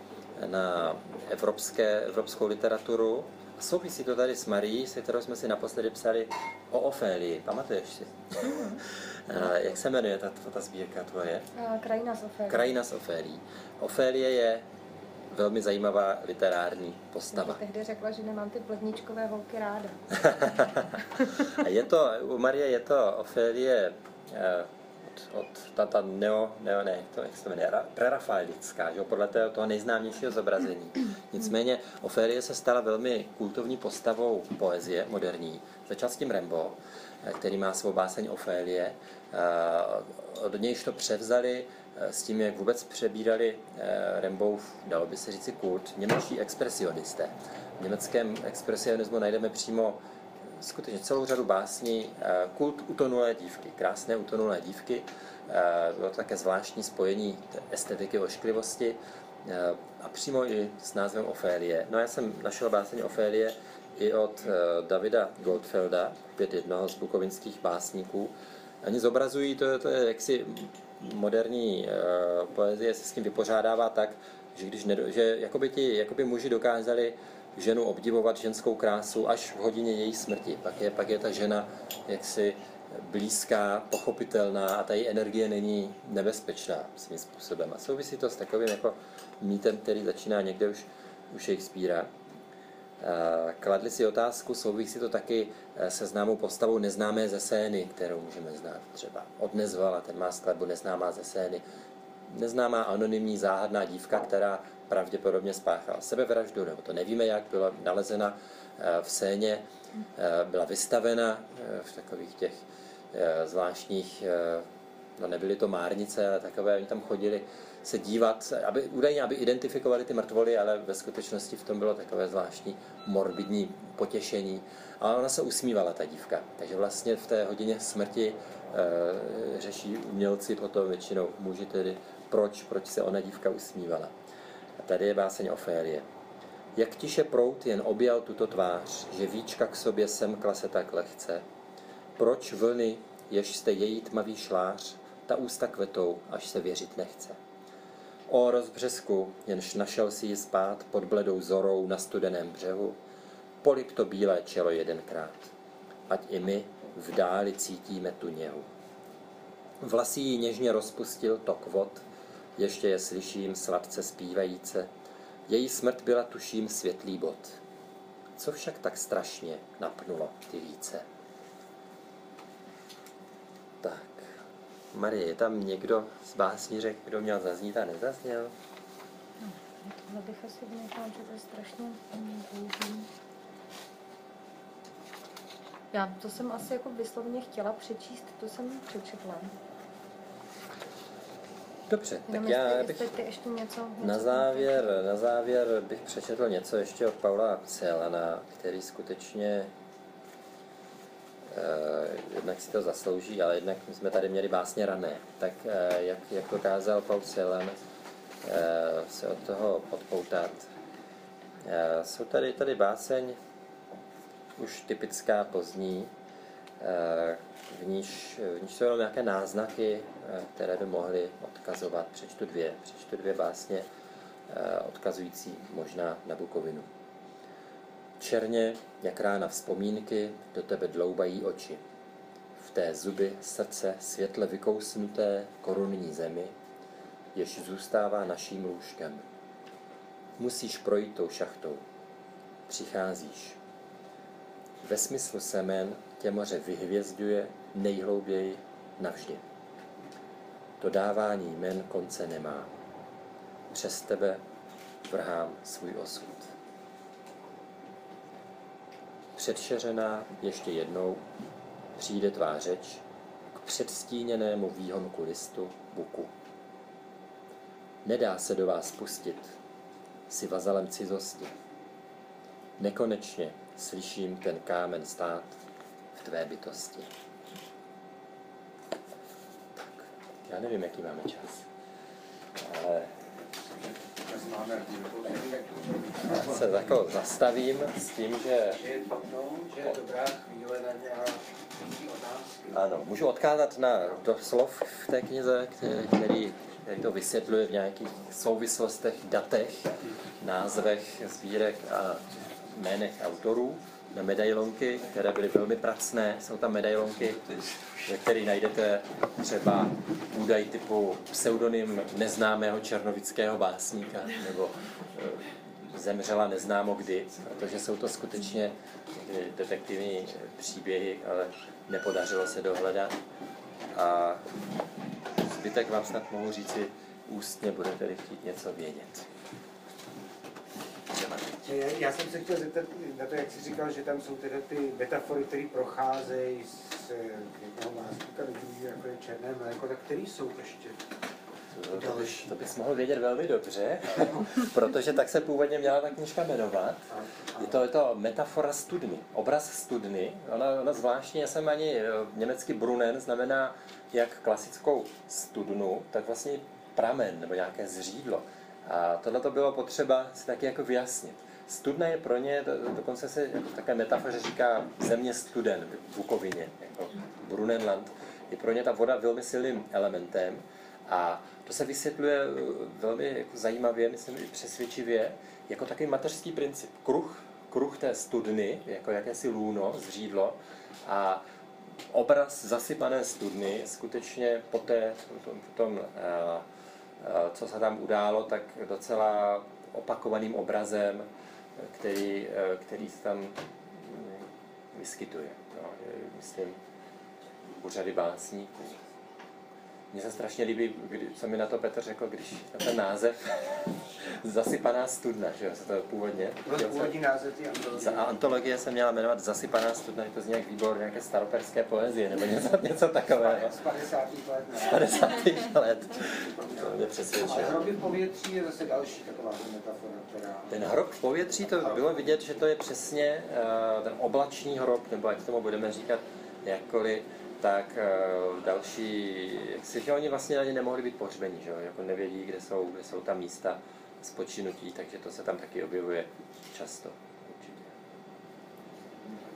na evropské, evropskou literaturu. A souvisí to tady s Marí, se kterou jsme si naposledy psali o Ofélii. Pamatuješ si? Mm. Jak se jmenuje ta, ta sbírka tvoje? Krajina z Ofélii. Krajina z Ofélii. Ofélie je velmi zajímavá literární postava. Já tehdy řekla, že nemám ty pledničkové holky ráda. a je to, u Marie je to Ofélie eh, od ta, ta neo, neo ne, to, jak se jmenuje, prerafaelická, že podle toho, toho nejznámějšího zobrazení. Nicméně Ofélie se stala velmi kultovní postavou poezie moderní. Začal s tím Rembo, eh, který má svou báseň Ofélie. Eh, od nějž to převzali eh, s tím, jak vůbec přebírali Rembov, dalo by se říci kult, němečtí expresionisté. V německém expresionismu najdeme přímo skutečně celou řadu básní. Eh, kult utonulé dívky, krásné utonulé dívky. Eh, bylo to také zvláštní spojení estetiky ošklivosti eh, a přímo i s názvem Ofélie. No já jsem našel báseň Ofélie i od Davida Goldfelda, opět jednoho z bukovinských básníků. Oni zobrazují, to, to je jaksi moderní poezie se s tím vypořádává tak, že když nedo, že jakoby ti jakoby muži dokázali ženu obdivovat ženskou krásu až v hodině její smrti. Pak je, pak je ta žena jaksi blízká, pochopitelná a ta její energie není nebezpečná svým způsobem. A souvisí to s takovým jako mýtem, který začíná někde už u Shakespearea. Kladli si otázku, souvisí to taky eh, se známou postavou neznámé ze scény, kterou můžeme znát třeba od Nezvala, ten má skladbu Neznámá ze scény. Neznámá anonymní záhadná dívka, která pravděpodobně spáchal sebevraždu, nebo to nevíme jak, byla nalezena eh, v scéně, eh, byla vystavena eh, v takových těch zvláštních, no nebyly to márnice, ale takové, oni tam chodili se dívat, aby, údajně, aby identifikovali ty mrtvoly, ale ve skutečnosti v tom bylo takové zvláštní morbidní potěšení. A ona se usmívala, ta dívka. Takže vlastně v té hodině smrti e, řeší umělci potom většinou muži tedy, proč, proč se ona dívka usmívala. A tady je báseň Ofélie. Jak tiše prout jen objal tuto tvář, že víčka k sobě semkla se tak lehce. Proč vlny, jež jste její tmavý šlář, ta ústa kvetou, až se věřit nechce. O rozbřesku, jenž našel si ji spát pod bledou zorou na studeném břehu, polip to bílé čelo jedenkrát. Ať i my v dáli cítíme tu něhu. Vlasí ji něžně rozpustil tok vod, ještě je slyším sladce zpívajíce. Její smrt byla tuším světlý bod. Co však tak strašně napnulo ty více? Tak, Marie, je tam někdo z básnířek, kdo měl zaznít a nezazněl? No, tohle bych asi vnechal, že to je strašně. Já to jsem asi jako vyslovně chtěla přečíst, to jsem přečetla. Dobře, Jenom tak já bych ty ještě něco, něco na závěr, na závěr bych přečetl něco ještě od Paula Celana, který skutečně eh, jednak si to zaslouží, ale jednak my jsme tady měli básně rané. Tak eh, jak, jak dokázal Paul Celan eh, se od toho odpoutat. Eh, jsou tady, tady báseň už typická pozdní, eh, v níž, v níž jsou jenom nějaké náznaky, které by mohly odkazovat. Přečtu dvě, přečtu dvě básně eh, odkazující možná na Bukovinu. Černě, jak rána vzpomínky, do tebe dloubají oči. V té zuby srdce světle vykousnuté korunní zemi, jež zůstává naším lůžkem. Musíš projít tou šachtou. Přicházíš. Ve smyslu semen tě moře vyhvězduje nejhlouběji navždy. To dávání jmen konce nemá. Přes tebe vrhám svůj osud. Předšeřená ještě jednou přijde tvá řeč k předstíněnému výhonku listu buku. Nedá se do vás pustit, si vazalem cizosti. Nekonečně slyším ten kámen stát v tvé bytosti. Tak, já nevím, jaký máme čas. Ale já se jako zastavím s tím, že no. Ano, můžu odkázat na do slov v té knize, který, který to vysvětluje v nějakých souvislostech, datech, názvech sbírek a jménech autorů na medailonky, které byly velmi pracné. Jsou tam medailonky, ve kterých najdete třeba údaj typu pseudonym neznámého černovického básníka nebo eh, zemřela neznámo kdy, protože jsou to skutečně někdy detektivní příběhy, ale nepodařilo se dohledat. A zbytek vám snad mohu říci ústně, budete-li chtít něco vědět. Já- jsem se chtěl zeptat na to, jak jsi říkal, že tam jsou teda ty metafory, které procházejí z eh, jednoho básníka do druhého, jako je černé mléko, tak který jsou ještě? To, to, bys, to bys mohl vědět velmi dobře, protože tak se původně měla ta knižka jmenovat. Je to, je to metafora studny, obraz studny. Ona, ona zvláštně, já jsem ani eh, německy brunnen, znamená jak klasickou studnu, tak vlastně pramen nebo nějaké zřídlo. A tohle to bylo potřeba si taky jako vyjasnit. Studna je pro ně, do- dokonce se jako v také metafoře říká země studen v Bukovině, jako Brunenland. Je pro ně ta voda velmi silným elementem a to se vysvětluje eh, velmi jako zajímavě, myslím i přesvědčivě, jako takový mateřský princip. Kruh, kruh té studny, jako jakési lůno, zřídlo a obraz zasypané studny skutečně po té, potom, potom eh, eh, co se tam událo, tak docela opakovaným obrazem, který, eh, který se tam mm, vyskytuje. No, myslím, u řady básníků. Mně se strašně líbí, kdy, co mi na to Petr řekl, když na ten název Zasypaná studna, že jo, se to původně. Byl původní název ty antologie. Za a antologie se měla jmenovat Zasypaná studna, to zní jak výbor nějaké staroperské poezie, nebo něco, něco takového. Z 50. let. Z ne? 50. let. To mě přesvědčilo. hroby v povětří je zase další taková metafora, která... Ten hrob v povětří, to bylo vidět, že to je přesně eh, ten oblačný hrob, nebo jak tomu budeme říkat jakkoliv, tak eh, další, že oni vlastně ani nemohli být pohřbeni, že jo, jako nevědí, kde jsou, kde jsou ta místa spočinutí, takže to se tam taky objevuje často.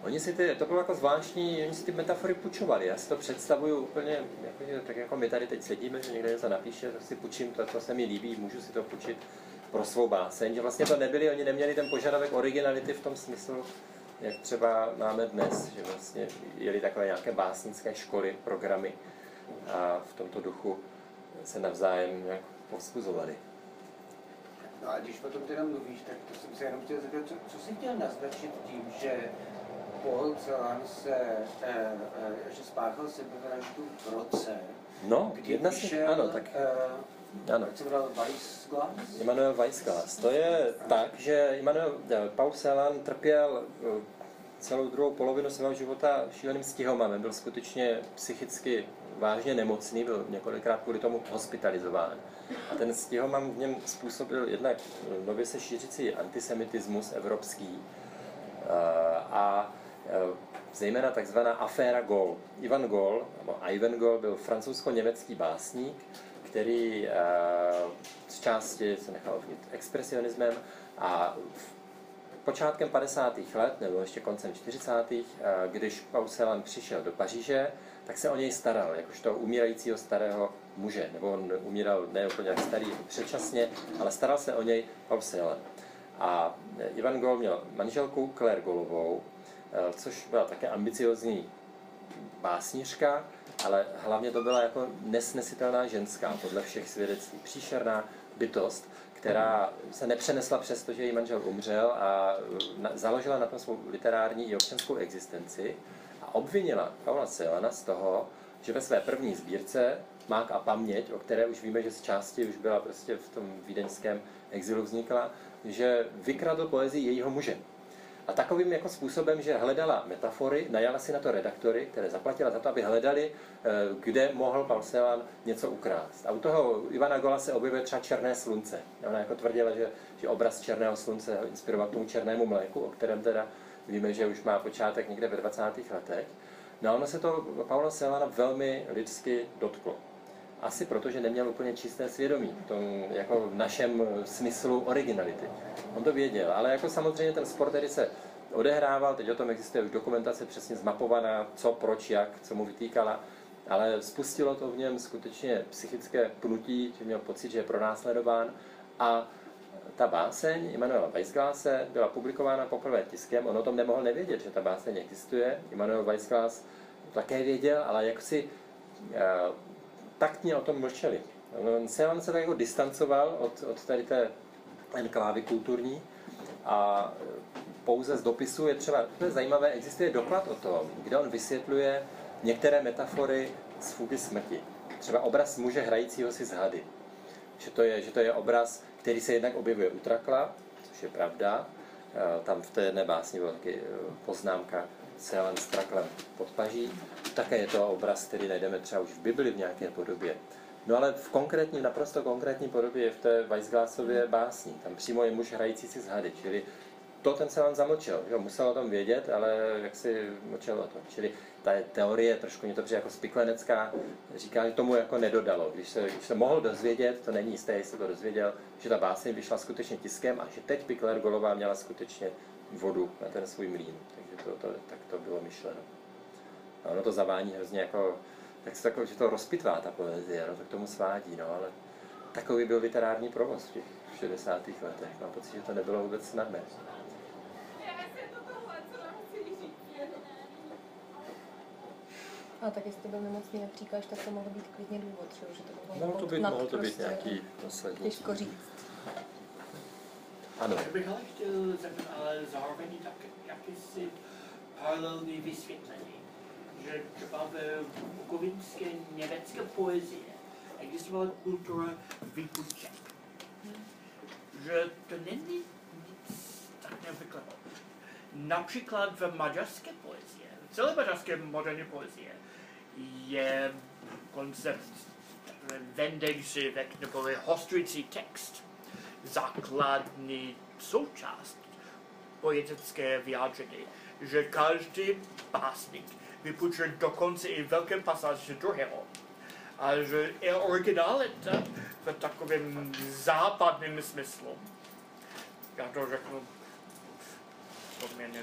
Oni si ty, to bylo jako zvláštní, oni si ty metafory půjčovali. Já si to představuju úplně, jako, že tak jako my tady teď sedíme, že někdo něco napíše, tak si půjčím to, co se mi líbí, můžu si to půjčit pro svou báseň, že vlastně to nebyli, oni neměli ten požadavek originality v tom smyslu, jak třeba máme dnes, že vlastně jeli takové nějaké básnické školy, programy a v tomto duchu se navzájem nějak povzbuzovali. No a když o tom teda mluvíš, tak to jsem se jenom chtěl zeptat, co, co jsi chtěl naznačit tím, že Paul Celan se, eh, eh, že spáchal sebevraždu v roce, No, kdy jedna si, ano, tak eh, ano. jak se jmenoval Weissglas? Immanuel Weissglas. To je tak, že Immanuel, eh, Paul Celan trpěl eh, celou druhou polovinu svého života šíleným stihomamem. Byl skutečně psychicky vážně nemocný, byl několikrát kvůli tomu hospitalizován. A ten stihomam v něm způsobil jednak nově se šířící antisemitismus evropský a zejména takzvaná aféra Gol. Ivan Gol, nebo Ivan Gol byl francouzsko-německý básník, který z části se nechal ovnit expresionismem a počátkem 50. let, nebo ještě koncem 40. když Paul Celan přišel do Paříže, tak se o něj staral, jakožto umírajícího starého muže, nebo on umíral ne úplně jak starý předčasně, ale staral se o něj Paul Celan. A Ivan Gol měl manželku Claire Golovou, což byla také ambiciozní básnířka, ale hlavně to byla jako nesnesitelná ženská, podle všech svědectví. Příšerná bytost, která se nepřenesla přes to, že její manžel umřel a založila na tom svou literární i občanskou existenci a obvinila Paula Celana z toho, že ve své první sbírce Mák a paměť, o které už víme, že z části už byla prostě v tom vídeňském exilu vznikla, že vykradl poezii jejího muže. A takovým jako způsobem, že hledala metafory, najala si na to redaktory, které zaplatila za to, aby hledali, eh, kde mohl Paul Celan něco ukrást. A u toho Ivana Gola se objevuje třeba Černé slunce. Ona jako tvrdila, že, že obraz Černého slunce ho inspiroval tomu černému mléku, o kterém teda víme, že už má počátek někde ve 20. letech. No a ono se to Paula Celana velmi lidsky dotklo. Asi proto, že neměl úplně čisté svědomí v tom jako v našem smyslu originality. On to věděl, ale jako samozřejmě ten sport který se odehrával, teď o tom existuje už dokumentace přesně zmapovaná, co, proč, jak, co mu vytýkala, ale spustilo to v něm skutečně psychické pnutí, že měl pocit, že je pronásledován a ta báseň Immanuela Weissglase byla publikována poprvé tiskem, on o tom nemohl nevědět, že ta báseň existuje. Immanuel Weissglas také věděl, ale jak si uh, taktně o tom mlčeli. On se, tak jako distancoval od, od tady té enklávy kulturní a pouze z dopisu je třeba, to je zajímavé, existuje doklad o tom, kde on vysvětluje některé metafory z fugy smrti. Třeba obraz muže hrajícího si z hady. Že to je, že to je obraz, který se jednak objevuje u Trakla, což je pravda. Eh, tam v té jedné básni byla taky eh, poznámka Celan s Traklem pod paží. Také je to obraz, který najdeme třeba už v Bibli v nějaké podobě. No ale v konkrétní, naprosto konkrétní podobě je v té Weissglassově básni. Tam přímo je muž hrající si z hady, čili to ten se vám zamlčel. Jo, musel o tom vědět, ale jak si mlčel o tom. Čili ta teorie, trošku mě to přijde jako spiklenecká, říká, že tomu jako nedodalo. Když se, když se mohl dozvědět, to není jisté, jestli to dozvěděl, že ta báseň vyšla skutečně tiskem a že teď Pikler Golová měla skutečně vodu na ten svůj mlín. Takže to, to, tak to bylo myšleno. A ono to zavání hrozně jako, tak se tako, že to rozpitvá ta poezie, no, to k tomu svádí, no, ale takový byl literární provoz v těch 60. letech. Mám pocit, že to nebylo vůbec snadné. A tak jestli byl nemocný, říkáš, tak to mohl být klidně důvod, že to mohlo, mohlo to být, mohlo to být nějaký poslední. Těžko říct. Ano. Já bych ale chtěl zeptat, ale zároveň tak jakýsi paralelní vysvětlení, že třeba v bukovinské německé poezie existovala kultura výpůjček. Že to není nic tak neobvyklého. Například v maďarské poezie, celé maďarské moderní poezie, je koncept vendejšivek neboli hostující text základní součást poetické vyjádření, že každý básník vypůjčuje dokonce i velké pasáže druhého. A že je originalita v takovém západním smyslu. Já to řeknu poměrně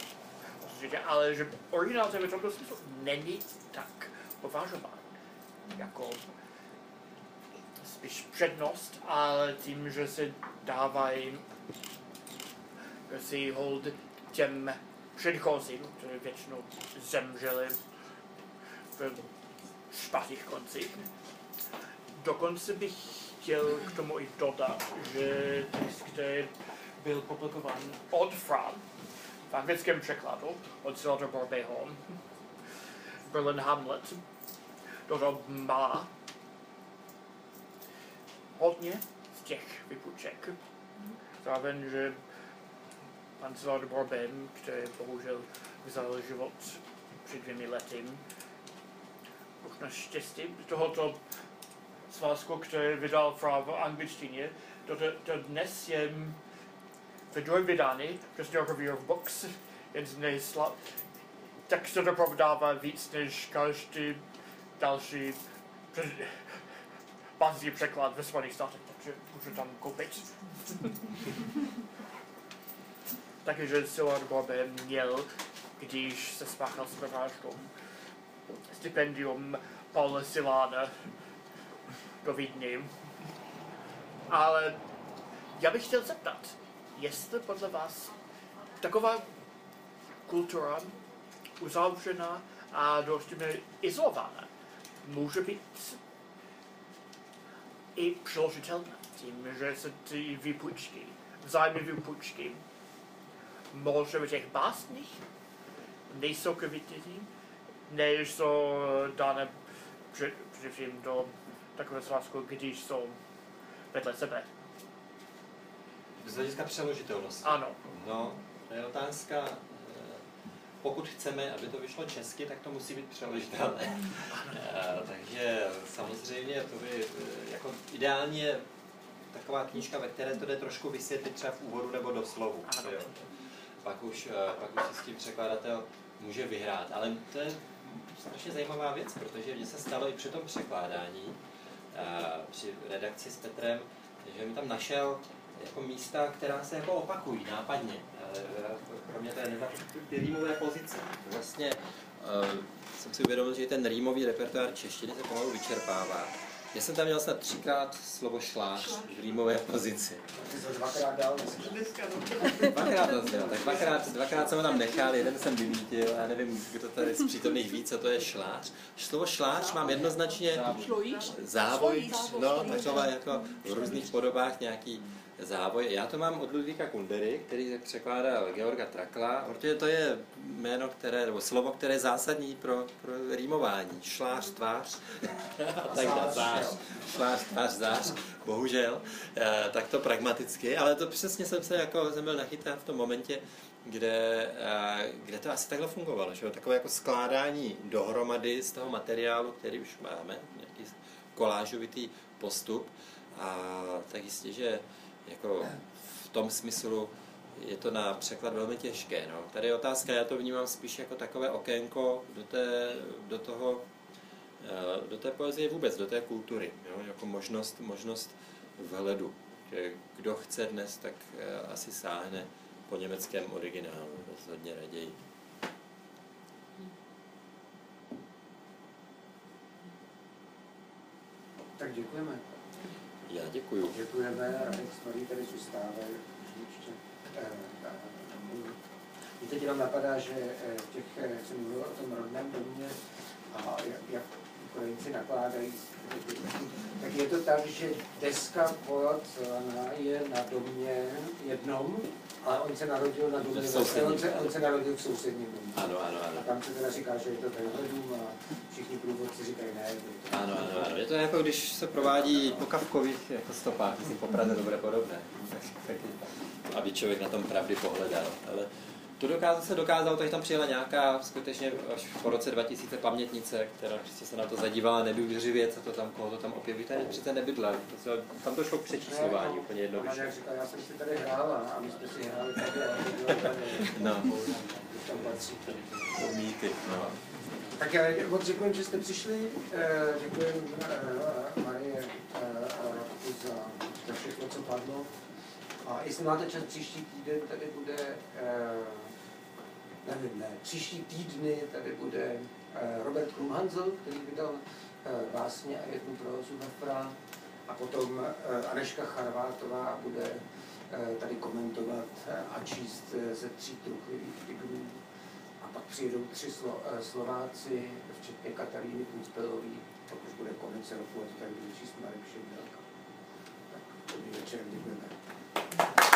ale že originalita v tomto smyslu není tak považován jako přednost, ale tím, že se dávají si hold těm předchozím, kteří většinou zemřeli v špatných koncích. Dokonce bych chtěl k tomu i dodat, že text, který byl publikován od Fran v anglickém překladu od Silver Barbeho, Berlin Hamlet, to má hodně z těch vypůjček. Zároveň, že Salvador Barben, který bohužel vzal život před dvěmi lety, možná štěstí tohoto svazku, který vydal v angličtině, to, to, to dnes je ve druhém vydání, just jako v Books, jen z nejsla, tak se to prodává víc než každý další bazí překlad ve Spojených státech, takže můžu tam koupit. Takže Silar Bobe měl, když se spáchal s vraždou, stipendium Paula Silána do Vídně. Ale já bych chtěl zeptat, jestli podle vás taková kultura uzavřená a dost izolovaná může být i přeložitelná tím, že se ty výpůjčky, vzájemné výpůjčky, może v těch básních nejsou kvalitní, než jsou dané především do takové svazku, když jsou vedle sebe. Z hlediska přeložitelnosti. Ano. No, to je otázka, pokud chceme, aby to vyšlo česky, tak to musí být přeložitelné. Eh, takže samozřejmě to by eh, jako ideálně taková knížka, ve které to jde trošku vysvětlit třeba v úvodu nebo do slovu. Jo. Pak už, pak už si s tím překladatel může vyhrát. Ale to je strašně zajímavá věc, protože mně se stalo i při tom překládání, při redakci s Petrem, že mi tam našel jako místa, která se jako opakují nápadně, kromě té ty rýmové pozice. Vlastně uh, jsem si uvědomil, že ten rýmový repertoár češtiny se pomalu vyčerpává. Já jsem tam měl snad třikrát slovo šlář v rýmové pozici. Dvakrát dál. Dvakrát to zněl, tak dvakrát, dvakrát jsem ho tam nechal, jeden jsem vymítil, já nevím, kdo tady z přítomných ví, co to je šlář. Slovo šlář mám jednoznačně závoj, no, takové jako v různých podobách nějaký závoj. Já to mám od Ludvíka Kundery, který překládal Georga Trakla, protože to je jméno, které, nebo slovo, které je zásadní pro, pro rýmování. Šlář, tvář, tak zář, šlář, tvář, zář, bohužel, e, tak to pragmaticky, ale to přesně jsem se jako jsem byl nachytán v tom momentě, kde, e, kde to asi takhle fungovalo, že? takové jako skládání dohromady z toho materiálu, který už máme, nějaký kolážovitý postup, a tak jistě, že jako v tom smyslu je to na překlad velmi těžké. No. Tady je otázka, já to vnímám spíš jako takové okénko do, té, do toho, eh, do té poezie vůbec, do té kultury, jo? jako možnost, možnost vhledu. Že kdo chce dnes, tak eh, asi sáhne po německém originálu, rozhodně raději. Tak děkujeme. Já děkuju. Děkujeme, Marí tady zůstávají. Ještě. Eh, eh, mě teď jenom napadá, že eh, těch, jak jsem mluvil o tom rodném domě a jak Ukrajinci nakládají, tak je to tak, že deska Polacana je na domě jednom, ale on se narodil na domě, on se, on se narodil v sousedním domě. Ano, ano, ano. A tam se teda říká, že je to tenhle dům a všichni průvodci říkají ne. To... Ano, ano, ano. Je to jako když se provádí po kavkových jako stopách, myslím po Praze to bude podobné. aby člověk na tom pravdy pohledal. Ale to dokázal, se dokázalo, takže tam přijela nějaká skutečně až po roce 2000 pamětnice, která prostě se na to zadívala nedůvěřivě, co to tam, koho to tam objeví. Tady přece nebydla. To se, tam to šlo k přečíslování úplně jednoduše. Říkal, já jsem si tady hrála a my jsme si hráli tady No. Tam patří. Mýty, no. Tak já moc děkuji, že jste přišli. Eh, děkuji eh, Marie eh, za, za všechno, co padlo. A jestli máte čas příští týden, tady bude nevím, ne, příští týdny tady bude eh, Robert Krumhansel, který vydal eh, básně a jednu prozu Hefra a potom eh, Aneška Charvátová bude tady komentovat a číst ze tří truchlivých tigrů. A pak přijedou tři Slo, Slováci, včetně Kataríny Kunspelové, pak už bude konec roku a to tady bude číst Marek Šemělka. Tak dobrý večer. Thank you.